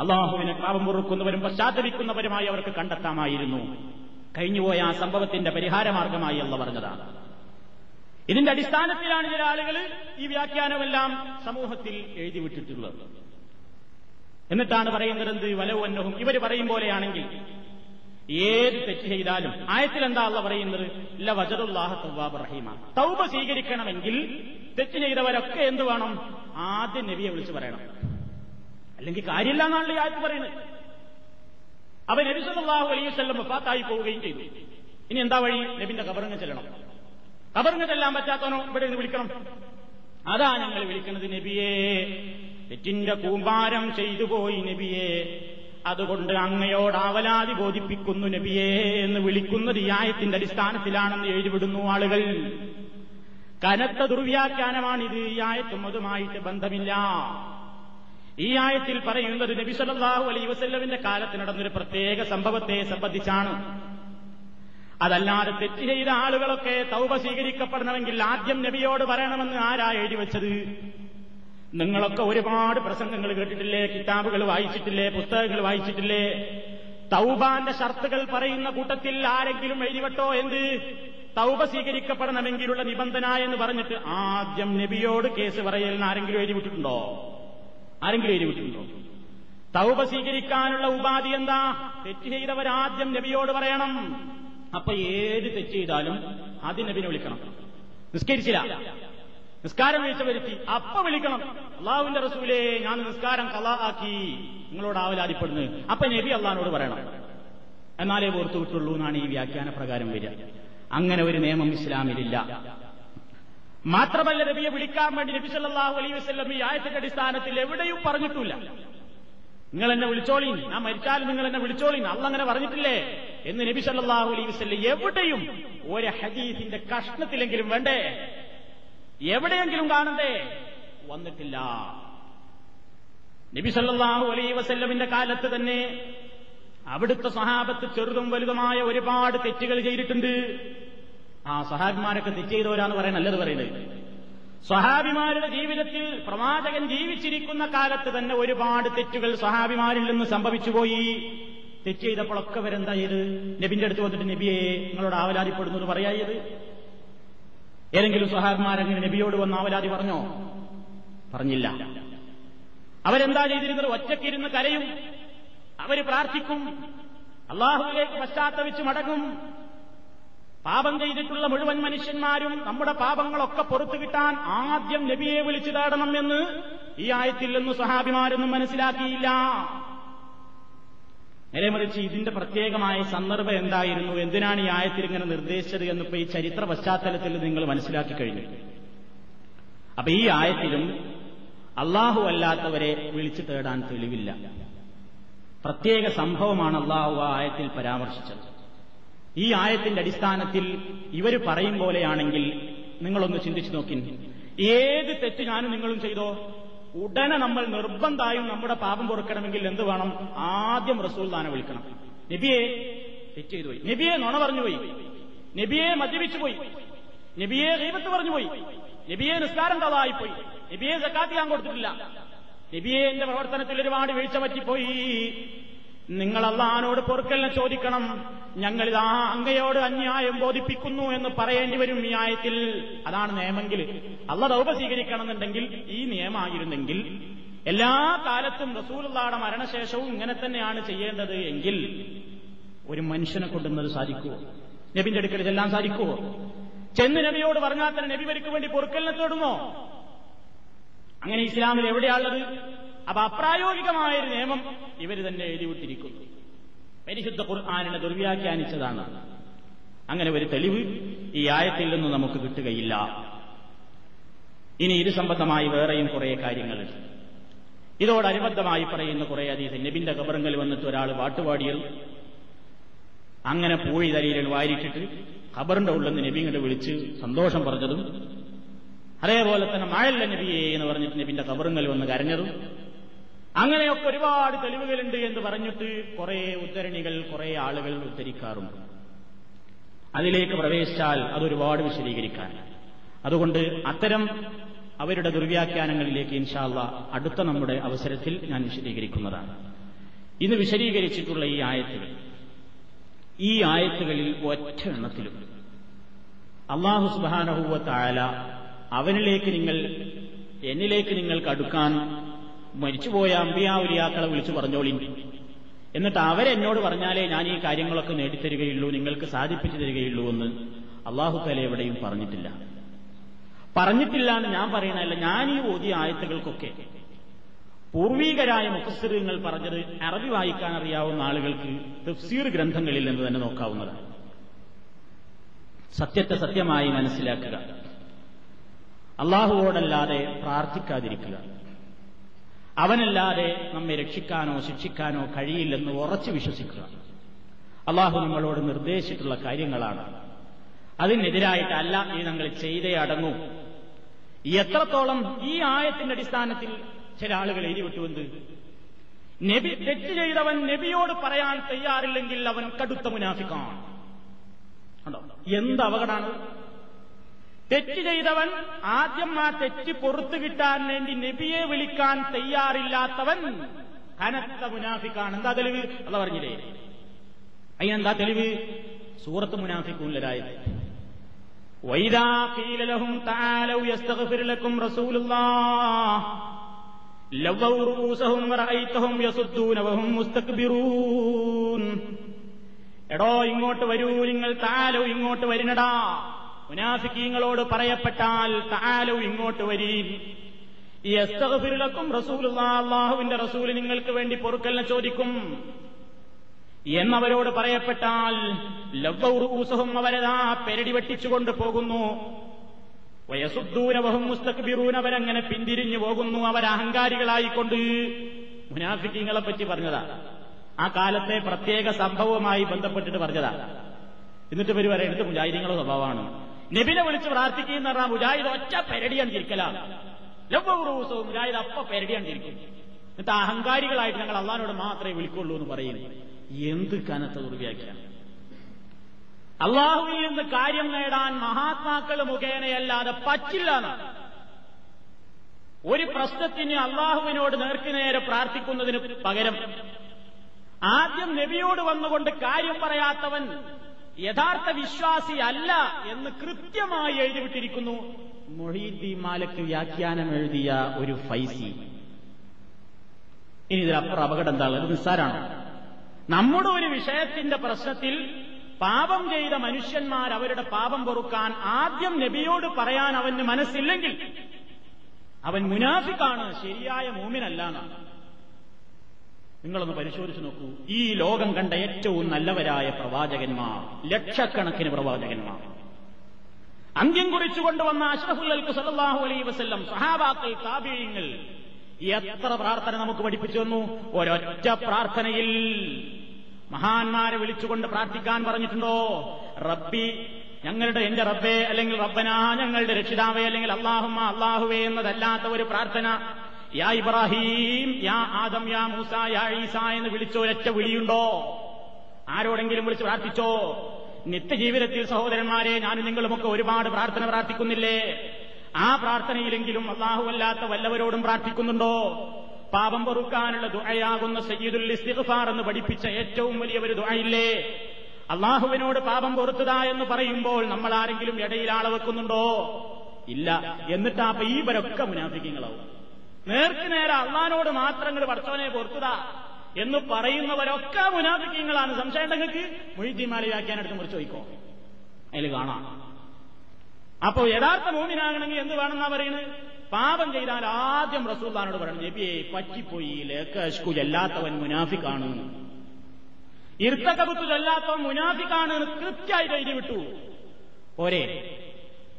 അള്ളാഹുവിനെ പാപം പൊറുക്കുന്നവരും പശ്ചാത്തലിക്കുന്നവരുമായി അവർക്ക് കണ്ടെത്താമായിരുന്നു. കഴിഞ്ഞുപോയ ആ സംഭവത്തിന്റെ പരിഹാരമാർഗമായി അല്ല പറഞ്ഞതാണ്. ഇതിന്റെ അടിസ്ഥാനത്തിലാണ് ചില ആളുകൾ ഈ വ്യാഖ്യാനമെല്ലാം സമൂഹത്തിൽ എഴുതി വിട്ടിട്ടുള്ളത്. എന്നിട്ടാണ് പറയുന്നത് എന്ത്? വലവന്നഹും ഇവർ പറയും പോലെയാണെങ്കിൽ ഏത് തെറ്റ് ചെയ്താലും ആയത്തിൽ എന്താ അല്ല പറയുന്നത്? ഇല്ല വജറുല്ലാഹ തവ്വാബ് റഹീമ. തൗബ സ്വീകരിക്കണമെങ്കിൽ തെറ്റ് ചെയ്തവരൊക്കെ എന്ത് വേണം? ആദ്യം നബിയെ വിളിച്ചു പറയണം. അല്ലെങ്കിൽ കാര്യമില്ല എന്നാണല്ലോ ഈ ആയത്ത് പറയുന്നത്. അവൻ നബി സല്ലല്ലാഹു അലൈഹി വസല്ലം വഫാത്തായി പോവുകയും ചെയ്തു. ഇനി എന്താ വഴി? നബിന്റെ കബറിങ്ങ ചെല്ലണം. കബറിങ്ങ ചെല്ലാൻ പറ്റാത്തവനോ ഇവിടെ നിന്ന് വിളിക്കണം. അതാ ഞങ്ങൾ വിളിക്കുന്നത് നബിയെ. തെറ്റിന്റെ കൂമ്പാരം ചെയ്തുപോയി നബിയെ. അതുകൊണ്ട് അങ്ങയോട് ആവലാതി ബോധിപ്പിക്കുന്നു നബിയെ എന്ന് വിളിക്കുന്ന ഈ ആയത്തിന്റെ അടിസ്ഥാനത്തിലാണെന്ന് എഴുതിവിടുന്നു ആളുകൾ. കനത്ത ദുർവ്യാഖ്യാനമാണിത്. ഈ ആയത്തും അതുമായിട്ട് ബന്ധമില്ല. ഈ ആയത്തിൽ പറയുന്നത് നബി സല്ലല്ലാഹു അലൈഹി വസല്ലമിന്റെ കാലത്ത് നടന്നൊരു പ്രത്യേക സംഭവത്തെ സംബന്ധിച്ചാണ്. അതല്ലാതെ തെറ്റ് ചെയ്ത ആളുകളൊക്കെ തൗബ സ്വീകരിക്കപ്പെടണമെങ്കിൽ ആദ്യം നബിയോട് പറയണമെന്ന് ആരാ എഴുതി വെച്ചത്? നിങ്ങളൊക്കെ ഒരുപാട് പ്രസംഗങ്ങൾ കേട്ടിട്ടില്ലേ കിതാബുകൾ വായിച്ചിട്ടില്ലേ പുസ്തകങ്ങൾ വായിച്ചിട്ടില്ലേ? തൗബാന്റെ ഷർത്തുകൾ പറയുന്ന കൂട്ടത്തിൽ ആരെങ്കിലും എഴുതിവട്ടോ എന്ത്? തൗബ സ്വീകരിക്കപ്പെടണമെങ്കിലുള്ള നിബന്ധന എന്ന് പറഞ്ഞിട്ട് ആദ്യം നബിയോട് കേസ് പറയലിന് ആരെങ്കിലും എഴുതിവിട്ടിട്ടുണ്ടോ? ആരെങ്കിലും എഴുതിവിട്ടിട്ടുണ്ടോ? തൗബ സ്വീകരിക്കാനുള്ള ഉപാധി എന്താ? തെറ്റ് ചെയ്തവരാദ്യം നബിയോട് പറയണം. അപ്പൊ ഏത് തെറ്റ് ചെയ്താലും ആദ്യം നബിനെ വിളിക്കണം. നിസ്കരിച്ചില്ല. നിസ്കാരം വീഴ്ച വരുത്തി അപ്പ വിളിക്കണം. അള്ളാഹുവിന്റെ റസൂലേ ഞാൻ നിസ്കാരം കലാ ആക്കി നിങ്ങളോട് ആവലാതിപ്പെടുന്നു. അപ്പൊ നബി അള്ളഹാനോട് പറയണം. എന്നാലേ ഓർത്തു വിട്ടുള്ളൂ എന്നാണ് ഈ വ്യാഖ്യാന പ്രകാരം വരിക. അങ്ങനെ ഒരു നിയമം ഇസ്ലാമിലില്ല. മാത്രമല്ല നബിയെ വിളിക്കാൻ വേണ്ടി നബി സല്ലാഹു അലൈഹി വസ്ലം ഈ ആയത്തിന്റെ അടിസ്ഥാനത്തിൽ എവിടെയും പറഞ്ഞിട്ടില്ല. നിങ്ങൾ എന്നെ വിളിച്ചോളീൻ. ഞാൻ മരിച്ചാലും നിങ്ങൾ എന്നെ വിളിച്ചോളീൻ. അല്ല അങ്ങനെ പറഞ്ഞിട്ടില്ലേ? എന്ന് നബി സല്ലാഹു അലൈഹി വസ്ലം എവിടെയും ഒരു ഹദീസിന്റെ കഷ്ണത്തിലെങ്കിലും വേണ്ടേ? എവിടെയെങ്കിലും കാണണ്ടേ? വന്നിട്ടില്ല. നബി സല്ലാഹു അലൈ വസല്ലമിന്റെ കാലത്ത് തന്നെ അവിടുത്തെ സഹാബത്ത് ചെറുതും വലുതുമായ ഒരുപാട് തെറ്റുകൾ ചെയ്തിട്ടുണ്ട്. ആ സഹാബിമാരൊക്കെ തെറ്റ് ചെയ്തവരാന്ന് പറയാൻ നല്ലത് പറയുന്നത്. സഹാബിമാരുടെ ജീവിതത്തിൽ പ്രവാചകൻ ജീവിച്ചിരിക്കുന്ന കാലത്ത് തന്നെ ഒരുപാട് തെറ്റുകൾ സഹാബിമാരിൽ നിന്ന് സംഭവിച്ചുപോയി തെറ്റ് ചെയ്തപ്പോഴൊക്കെ വരെന്താ ചെയ്ത്? നബിന്റെ അടുത്ത് വന്നിട്ട് നബിയെ നിങ്ങളോട് എന്ന് പറയായത് ഏതെങ്കിലും സ്വഹാബിമാരെങ്ങനെ നബിയോട് വന്ന് ആവലാതി പറഞ്ഞോ? പറഞ്ഞില്ല. അവരെന്താ ചെയ്തിരുന്നത്? ഒറ്റക്കിരുന്ന് കരയും. അവർ പ്രാർത്ഥിക്കും. അള്ളാഹുവിലേക്ക് പശ്ചാത്തപിച്ച് മടങ്ങും. പാപം ചെയ്തിട്ടുള്ള മുഴുവൻ മനുഷ്യന്മാരും നമ്മുടെ പാപങ്ങളൊക്കെ പുറത്തു കിട്ടാൻ ആദ്യം നബിയെ വിളിച്ചു തേടണം എന്ന് ഈ ആയത്തിൽ നിന്ന് സഹാബിമാരൊന്നും മനസ്സിലാക്കിയില്ല. നേരെമറിച്ച് ഇതിന്റെ പ്രത്യേകമായ സന്ദർഭം എന്തായിരുന്നു? എന്തിനാണ് ഈ ആയത്തിൽ ഇങ്ങനെ നിർദ്ദേശിച്ചത് എന്നിപ്പോ ഈ ചരിത്ര പശ്ചാത്തലത്തിൽ നിങ്ങൾ മനസ്സിലാക്കി കഴിഞ്ഞു. അപ്പൊ ഈ ആയത്തിലും അള്ളാഹു അല്ലാത്തവരെ വിളിച്ചു തേടാൻ തെളിവില്ല. പ്രത്യേക സംഭവമാണ് അള്ളാഹു ആ ആയത്തിൽ പരാമർശിച്ചത്. ഈ ആയത്തിന്റെ അടിസ്ഥാനത്തിൽ ഇവർ പറയും പോലെയാണെങ്കിൽ നിങ്ങളൊന്ന് ചിന്തിച്ചു നോക്കി ഏത് തെറ്റ് ഞാനും നിങ്ങളും ചെയ്തോ? ഉടനെ നമ്മൾ നിർബന്ധമായും നമ്മുടെ പാപം പൊറുക്കണമെങ്കിൽ എന്ത് വേണം? ആദ്യം റസൂൽ ദാനെ വിളിക്കണം. നബിയെ തെറ്റ് ചെയ്തു പോയി. നബിയെ നുണ പറഞ്ഞു പോയി. നബിയെ മദ്യപിച്ചു പോയി. നബിയെ ദൈവത്ത് പറഞ്ഞു പോയി. നബിയെ നിസ്കാരം കഥായിപ്പോയി നബിയെ സക്കാത്തി ഞാൻ കൊടുത്തിട്ടില്ല. നബിയെ എന്റെ പ്രവർത്തനത്തിൽ ഒരുപാട് വീഴ്ച പറ്റിപ്പോയി. നിങ്ങൾ അള്ളഹാനോട് പൊറുക്കലിനെ ചോദിക്കണം. ഞങ്ങൾ ആ അങ്ങയോട് അന്യായം ബോധിപ്പിക്കുന്നു എന്ന് പറയേണ്ടി വരും ഈ ആയത്തിൽ. അതാണ് നിയമെങ്കിൽ അള്ള ദൗപ സ്വീകരിക്കണമെന്നുണ്ടെങ്കിൽ ഈ നിയമമായിരുന്നെങ്കിൽ എല്ലാ കാലത്തും റസൂലുള്ളാടെ മരണശേഷവും ഇങ്ങനെ തന്നെയാണ് ചെയ്യേണ്ടത് എങ്കിൽ ഒരു മനുഷ്യനെ കൊണ്ടുവന്നത് സാധിക്കുമോ നബിന്റെ അടുക്കൽ ചെല്ലാൻ സാധിക്കുമോ ചെന്ന് നബിയോട് പറഞ്ഞാൽ തന്നെ നബി വരിക്ക് വേണ്ടി പൊറുക്കലിനെ തേടുമോ അങ്ങനെ ഇസ്ലാമിൽ എവിടെയാണുള്ളത് അപ്പൊ അപ്രായോഗികമായ ഒരു നിയമം ഇവർ തന്നെ എഴുതിവിട്ടിരിക്കുന്നു. പരിശുദ്ധ ഖുർആാനിനെ ദുർവ്യാഖ്യാനിച്ചതാണ്. അങ്ങനെ ഒരു തെളിവ് ഈ ആയത്തിൽ നിന്ന് നമുക്ക് കിട്ടുകയില്ല. ഇനി ഇത് സംബന്ധമായി വേറെയും കുറെ കാര്യങ്ങളുണ്ട് ഇതോടനുബന്ധമായി പറയുന്ന കുറെ അതീത നബിന്റെ കബറങ്കൽ വന്നിട്ട് ഒരാൾ പാട്ടുപാടിയത് അങ്ങനെ പൂഴി തലയിൽ വാരിട്ടിട്ട് ഖബറിന്റെ ഉള്ളിൽ നിന്ന് നബി ഇങ്ങോട്ട് വിളിച്ച് സന്തോഷം പറഞ്ഞതും അതേപോലെ തന്നെ മഴല്ല നബിയെ എന്ന് പറഞ്ഞിട്ട് നബിന്റെ കബറുങ്കൽ വന്ന് കരഞ്ഞതും അങ്ങനെയൊക്കെ ഒരുപാട് തെളിവുകളുണ്ട് എന്ന് പറഞ്ഞിട്ട് കുറെ ഉദ്ധരണികൾ കുറെ ആളുകൾ ഉദ്ധരിക്കാറുണ്ട്. അതിലേക്ക് പ്രവേശിച്ചാൽ അതൊരുപാട് വിശദീകരിക്കാൻ അതുകൊണ്ട് അത്തരം അവരുടെ ദുർവ്യാഖ്യാനങ്ങളിലേക്ക് ഇൻഷാല്ല അടുത്ത നമ്മുടെ അവസരത്തിൽ ഞാൻ വിശദീകരിക്കുന്നതാണ്. ഇന്ന് വിശദീകരിച്ചിട്ടുള്ള ഈ ആയത്തുകൾ ഈ ആയത്തുകളിൽ ഒറ്റ എണ്ണത്തിലും അള്ളാഹു സുബാനഹുവ താഴല അവനിലേക്ക് നിങ്ങൾ എന്നിലേക്ക് നിങ്ങൾക്ക് അടുക്കാൻ മരിച്ചുപോയ അമ്പിയാവുലിയാക്കളെ വിളിച്ചു പറഞ്ഞോളി. എന്നിട്ട് അവരെന്നോട് പറഞ്ഞാലേ ഞാൻ ഈ കാര്യങ്ങളൊക്കെ നേടിത്തരികയുള്ളൂ നിങ്ങൾക്ക് സാധിപ്പിച്ചു തരികയുള്ളൂ എന്ന് അള്ളാഹു തല എവിടെയും പറഞ്ഞിട്ടില്ല. പറഞ്ഞിട്ടില്ല എന്ന് ഞാൻ പറയണല്ല ഞാൻ ഈ ഓതിയ ആയത്തുകൾക്കൊക്കെ പൂർവീകരായ മുഖസ്ഥിരങ്ങൾ പറഞ്ഞത് അറബി വായിക്കാൻ അറിയാവുന്ന ആളുകൾക്ക് തഫ്സീർ ഗ്രന്ഥങ്ങളിൽ നിന്ന് തന്നെ നോക്കാവുന്നതാണ്. സത്യത്തെ സത്യമായി മനസ്സിലാക്കുക. അള്ളാഹുവോടല്ലാതെ പ്രാർത്ഥിക്കാതിരിക്കുക. അവനല്ലാതെ നമ്മെ രക്ഷിക്കാനോ ശിക്ഷിക്കാനോ കഴിയില്ലെന്ന് ഉറച്ചു വിശ്വസിക്കുക. അള്ളാഹു നമ്മളോട് നിർദ്ദേശിച്ചിട്ടുള്ള കാര്യങ്ങളാണ്. അതിനെതിരായിട്ടല്ല ഈ ഞങ്ങൾ ചെയ്തേ അടങ്ങൂ. എത്രത്തോളം ഈ ആയത്തിന്റെ അടിസ്ഥാനത്തിൽ ചില ആളുകൾ എരിവിട്ടുവെന്ത് നബി തെറ്റ് ചെയ്തവൻ നബിയോട് പറയാൻ തയ്യാറില്ലെങ്കിൽ അവൻ കടുത്ത മുനാഫിക്കാണ്. കണ്ടോ? എന്ത് അപകടമാണ്? തെറ്റ് ചെയ്തവൻ ആദ്യം ആ തെറ്റ് പുറത്തു കിട്ടാൻ വേണ്ടി നബിയെ വിളിക്കാൻ തയ്യാറില്ലാത്തവൻ കനത്ത മുനാഫിക്കാണ് എന്താ തെളിവ് അല്ല പറഞ്ഞില്ലേ അതിനെന്താ തെളിവ് സൂറത്ത് മുനാഫിക്കൂലരായത് وإذا قيل لهم تعالوا يستغفر لكم رسول الله ലവ്വൗ റൂസഹും വറഅയ്തഹും യസുദ്ദൂന വഹും മുസ്തക്ബിറൂൻ എടോ ഇങ്ങോട്ട് വരൂ നിങ്ങൾ താലോ ഇങ്ങോട്ട് വരിനടാ മുനാഫിക്കീങ്ങളോട് പറയപ്പെട്ടാൽ താലോ ഇങ്ങോട്ട് വരീൻ യസ്തഗ്ഫിറുലക്കും റസൂൽ അള്ളാഹുവിന്റെ റസൂൽ നിങ്ങൾക്ക് വേണ്ടി പൊറുക്കലിനെ ചോദിക്കും. എന്നവരോട് പറയപ്പെട്ടാൽ ലവ്വൗറൂസഹും അവരതാ പെരടി വെട്ടിച്ചുകൊണ്ട് പോകുന്നു. വയസുദ്ദൂനവഹും മുസ്തക്ബിറൂൻ അവരങ്ങനെ പിന്തിരിഞ്ഞു പോകുന്നു. അവർ അഹങ്കാരികളായിക്കൊണ്ട് മുനാഫിക്കീങ്ങളെ പറ്റി പറഞ്ഞതാ. ആ കാലത്തെ പ്രത്യേക സംഭവവുമായി ബന്ധപ്പെട്ടിട്ട് പറഞ്ഞതാ. എന്നിട്ട് ഇവർ എടുത്ത് മുജാഹിദീങ്ങളുടെ സ്വഭാവമാണ്. നബിനെ വിളിച്ച് പ്രാർത്ഥിക്കുന്ന പറഞ്ഞാൽ മുജാഹിദ് ഒറ്റ പെരടിയാണ് ചിരിക്കലാണ് ലവ്വൗറൂസവും മുജാഹിദ് അപ്പ പെരടിയാണ് ചിരിക്കും എന്നിട്ട് അഹങ്കാരികളായിട്ട് ഞങ്ങൾ അള്ളഹാനോട് മാത്രമേ വിളിക്കുള്ളൂ എന്ന് പറയുന്നു. എന്ത് കനത്ത ദുർവ്യാഖ്യാണ് അള്ളാഹുവിൽ നിന്ന് കാര്യം നേടാൻ മഹാത്മാക്കൾ മുഖേനയല്ലാതെ പറ്റില്ല എന്നാണ് ഒരു പ്രശ്നത്തിന് അള്ളാഹുവിനോട് നേർക്കുനേരെ പ്രാർത്ഥിക്കുന്നതിന് പകരം ആദ്യം നബിയോട് വന്നുകൊണ്ട് കാര്യം പറയാത്തവൻ യഥാർത്ഥ വിശ്വാസി അല്ല എന്ന് കൃത്യമായി എഴുതിവിട്ടിരിക്കുന്നു. മൊഹീദ്ദീൻ മാലക്ക് വ്യാഖ്യാനം എഴുതിയ ഒരു ഫൈസി. ഇനി ഇതിലപ്പുറം അപകടം എന്താണ്? നിസ്സാരാണ്. നമ്മുടെ ഒരു വിഷയത്തിന്റെ പ്രശ്നത്തിൽ പാപം ചെയ്ത മനുഷ്യന്മാർ അവരുടെ പാപം പൊറുക്കാൻ ആദ്യം നബിയോട് പറയാൻ അവന് മനസ്സില്ലെങ്കിൽ അവൻ മുനാഫിക്കാണ് ശരിയായ മൂമിനല്ല എന്നാണ്. നിങ്ങളൊന്ന് പരിശോധിച്ചു നോക്കൂ. ഈ ലോകം കണ്ട ഏറ്റവും നല്ലവരായ പ്രവാചകന്മാർ ലക്ഷക്കണക്കിന് പ്രവാചകന്മാർ. അന്ത്യം കുറിച്ചു കൊണ്ടുവന്ന അഷ്റഫുല്ലൽക്ക് സല്ലാഹു അലൈ വസ്ല്ലം സഹാബാക്കൾ താപീയങ്ങൾ എത്ര പ്രാർത്ഥന നമുക്ക് പഠിപ്പിച്ചു തന്നു? ഒരൊറ്റ പ്രാർത്ഥനയിൽ. മഹാന്മാരെ വിളിച്ചുകൊണ്ട് പ്രാർത്ഥിക്കാൻ പറഞ്ഞിട്ടുണ്ടോ? റബ്ബി ഞങ്ങളുടെ എന്റെ റബ്ബേ അല്ലെങ്കിൽ റബ്ബനാ ഞങ്ങളുടെ രക്ഷിതാവേ അല്ലെങ്കിൽ അള്ളാഹുമ അള്ളാഹുവേ എന്നതല്ലാത്ത ഒരു പ്രാർത്ഥന. യാ ഇബ്രാഹീം യാ ആദം യാ മൂസ യാ ഈസ എന്ന് വിളിച്ചോ ഒരൊറ്റ വിളിയുണ്ടോ? ആരോടെങ്കിലും വിളിച്ച് പ്രാർത്ഥിച്ചോ? നിത്യജീവിതത്തിൽ സഹോദരന്മാരെ ഞാനും നിങ്ങളുമൊക്കെ ഒരുപാട് പ്രാർത്ഥന പ്രാർത്ഥിക്കുന്നില്ലേ? ആ പ്രാർത്ഥനയിലെങ്കിലും അള്ളാഹുവല്ലാത്ത വല്ലവരോടും പ്രാർത്ഥിക്കുന്നുണ്ടോ? പാപം പൊറുക്കാനുള്ള ദുഴയാകുന്ന സയ്യിദുൽ ഇസ്തിഗ്ഫാർ എന്ന് പഠിപ്പിച്ച ഏറ്റവും വലിയ ഒരു ദുഴയില്ലേ അള്ളാഹുവിനോട് പാപം പൊറുത്തതാ എന്ന് പറയുമ്പോൾ നമ്മൾ ആരെങ്കിലും ഇടയിൽ ആളെ ഇല്ല. എന്നിട്ടാ ആ ഇവരൊക്കെ മുനാഫിക്കങ്ങളാവും. നേർക്ക് നേരെ അള്ളഹാനോട് മാത്രങ്ങൾ പഠിച്ചവനെ പൊറുത്തുക എന്ന് പറയുന്നവരൊക്കെ മുനാഫിക്കങ്ങളാണ്. സംശയം നിങ്ങൾക്ക്? മൊയ്തീമാലി വ്യാഖ്യാനെടുത്ത് മുറിച്ച് ചോദിക്കോ. അതിൽ കാണാം. അപ്പോ യഥാർത്ഥ മൂമിനാകണമെങ്കിൽ എന്ത് വേണമെന്നാ പറയുന്നത് പാപം ചെയ്താൽ ആദ്യം റസൂല്ലാനോട് പറയണം നബിയെ പറ്റിപ്പോയി ലേക്കു ചെല്ലാത്തവൻ മുനാഫിക്കാണ്. ഇർത്തകബുത്തു ചെല്ലാത്തവൻ മുനാഫിക്കാണ് കൃത്യമായിട്ട് കൃത്യമായി എഴുതി വിട്ടു. പോരെ.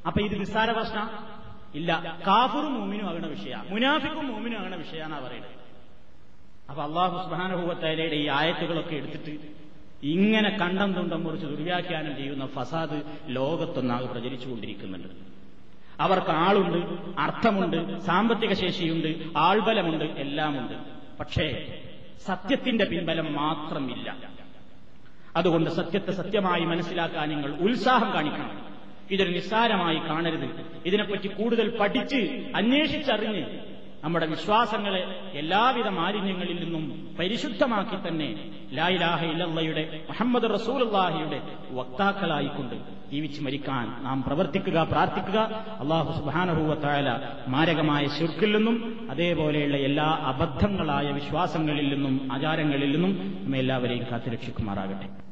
അപ്പൊ ഇത് നിസ്സാര പ്രശ്ന. ഇല്ല. കാഫറും മൂമിനും ആകണ വിഷയ. മുനാഫിക്കും മൂമിനും ആകണ വിഷയാന്നാ പറയുന്നത്. അപ്പൊ അള്ളാഹു സുബാനുഭവത്തലയുടെ ഈ ആയത്തുകളൊക്കെ എടുത്തിട്ട് ഇങ്ങനെ കണ്ടം തുണ്ടം മുറിച്ച് ദുർവ്യാഖ്യാനം ചെയ്യുന്ന ഫസാദ് ലോകത്തൊന്നാകെ പ്രചരിച്ചുകൊണ്ടിരിക്കുന്നുണ്ട്. അവർക്ക് ആളുണ്ട് അർത്ഥമുണ്ട് സാമ്പത്തിക ശേഷിയുണ്ട് ആൾബലമുണ്ട് എല്ലാമുണ്ട്. പക്ഷേ സത്യത്തിന്റെ പിൻബലം മാത്രമില്ല. അതുകൊണ്ട് സത്യത്തെ സത്യമായി മനസ്സിലാക്കാൻ നിങ്ങൾ ഉത്സാഹം കാണിക്കണം. ഇതൊരു നിസ്സാരമായി കാണരുത്. ഇതിനെപ്പറ്റി കൂടുതൽ പഠിച്ച് അന്വേഷിച്ചറിഞ്ഞ് നമ്മുടെ വിശ്വാസങ്ങളെ എല്ലാവിധ മാലിന്യങ്ങളിൽ നിന്നും പരിശുദ്ധമാക്കി തന്നെ ലായിലാഹ ഇല്ലയുടെ മുഹമ്മദ് റസൂലുള്ളാഹിയുടെ വക്താക്കളായിക്കൊണ്ട് ജീവിച്ച് മരിക്കാൻ നാം പ്രവർത്തിക്കുക പ്രാർത്ഥിക്കുക. അള്ളാഹു സുബാനഹൂവത്തായ മാരകമായ ശുർക്കിൽ നിന്നും അതേപോലെയുള്ള എല്ലാ അബദ്ധങ്ങളായ വിശ്വാസങ്ങളിൽ നിന്നും ആചാരങ്ങളിൽ നിന്നും നമ്മെ എല്ലാവരെയും കാത്തുരക്ഷിക്കുമാറാകട്ടെ.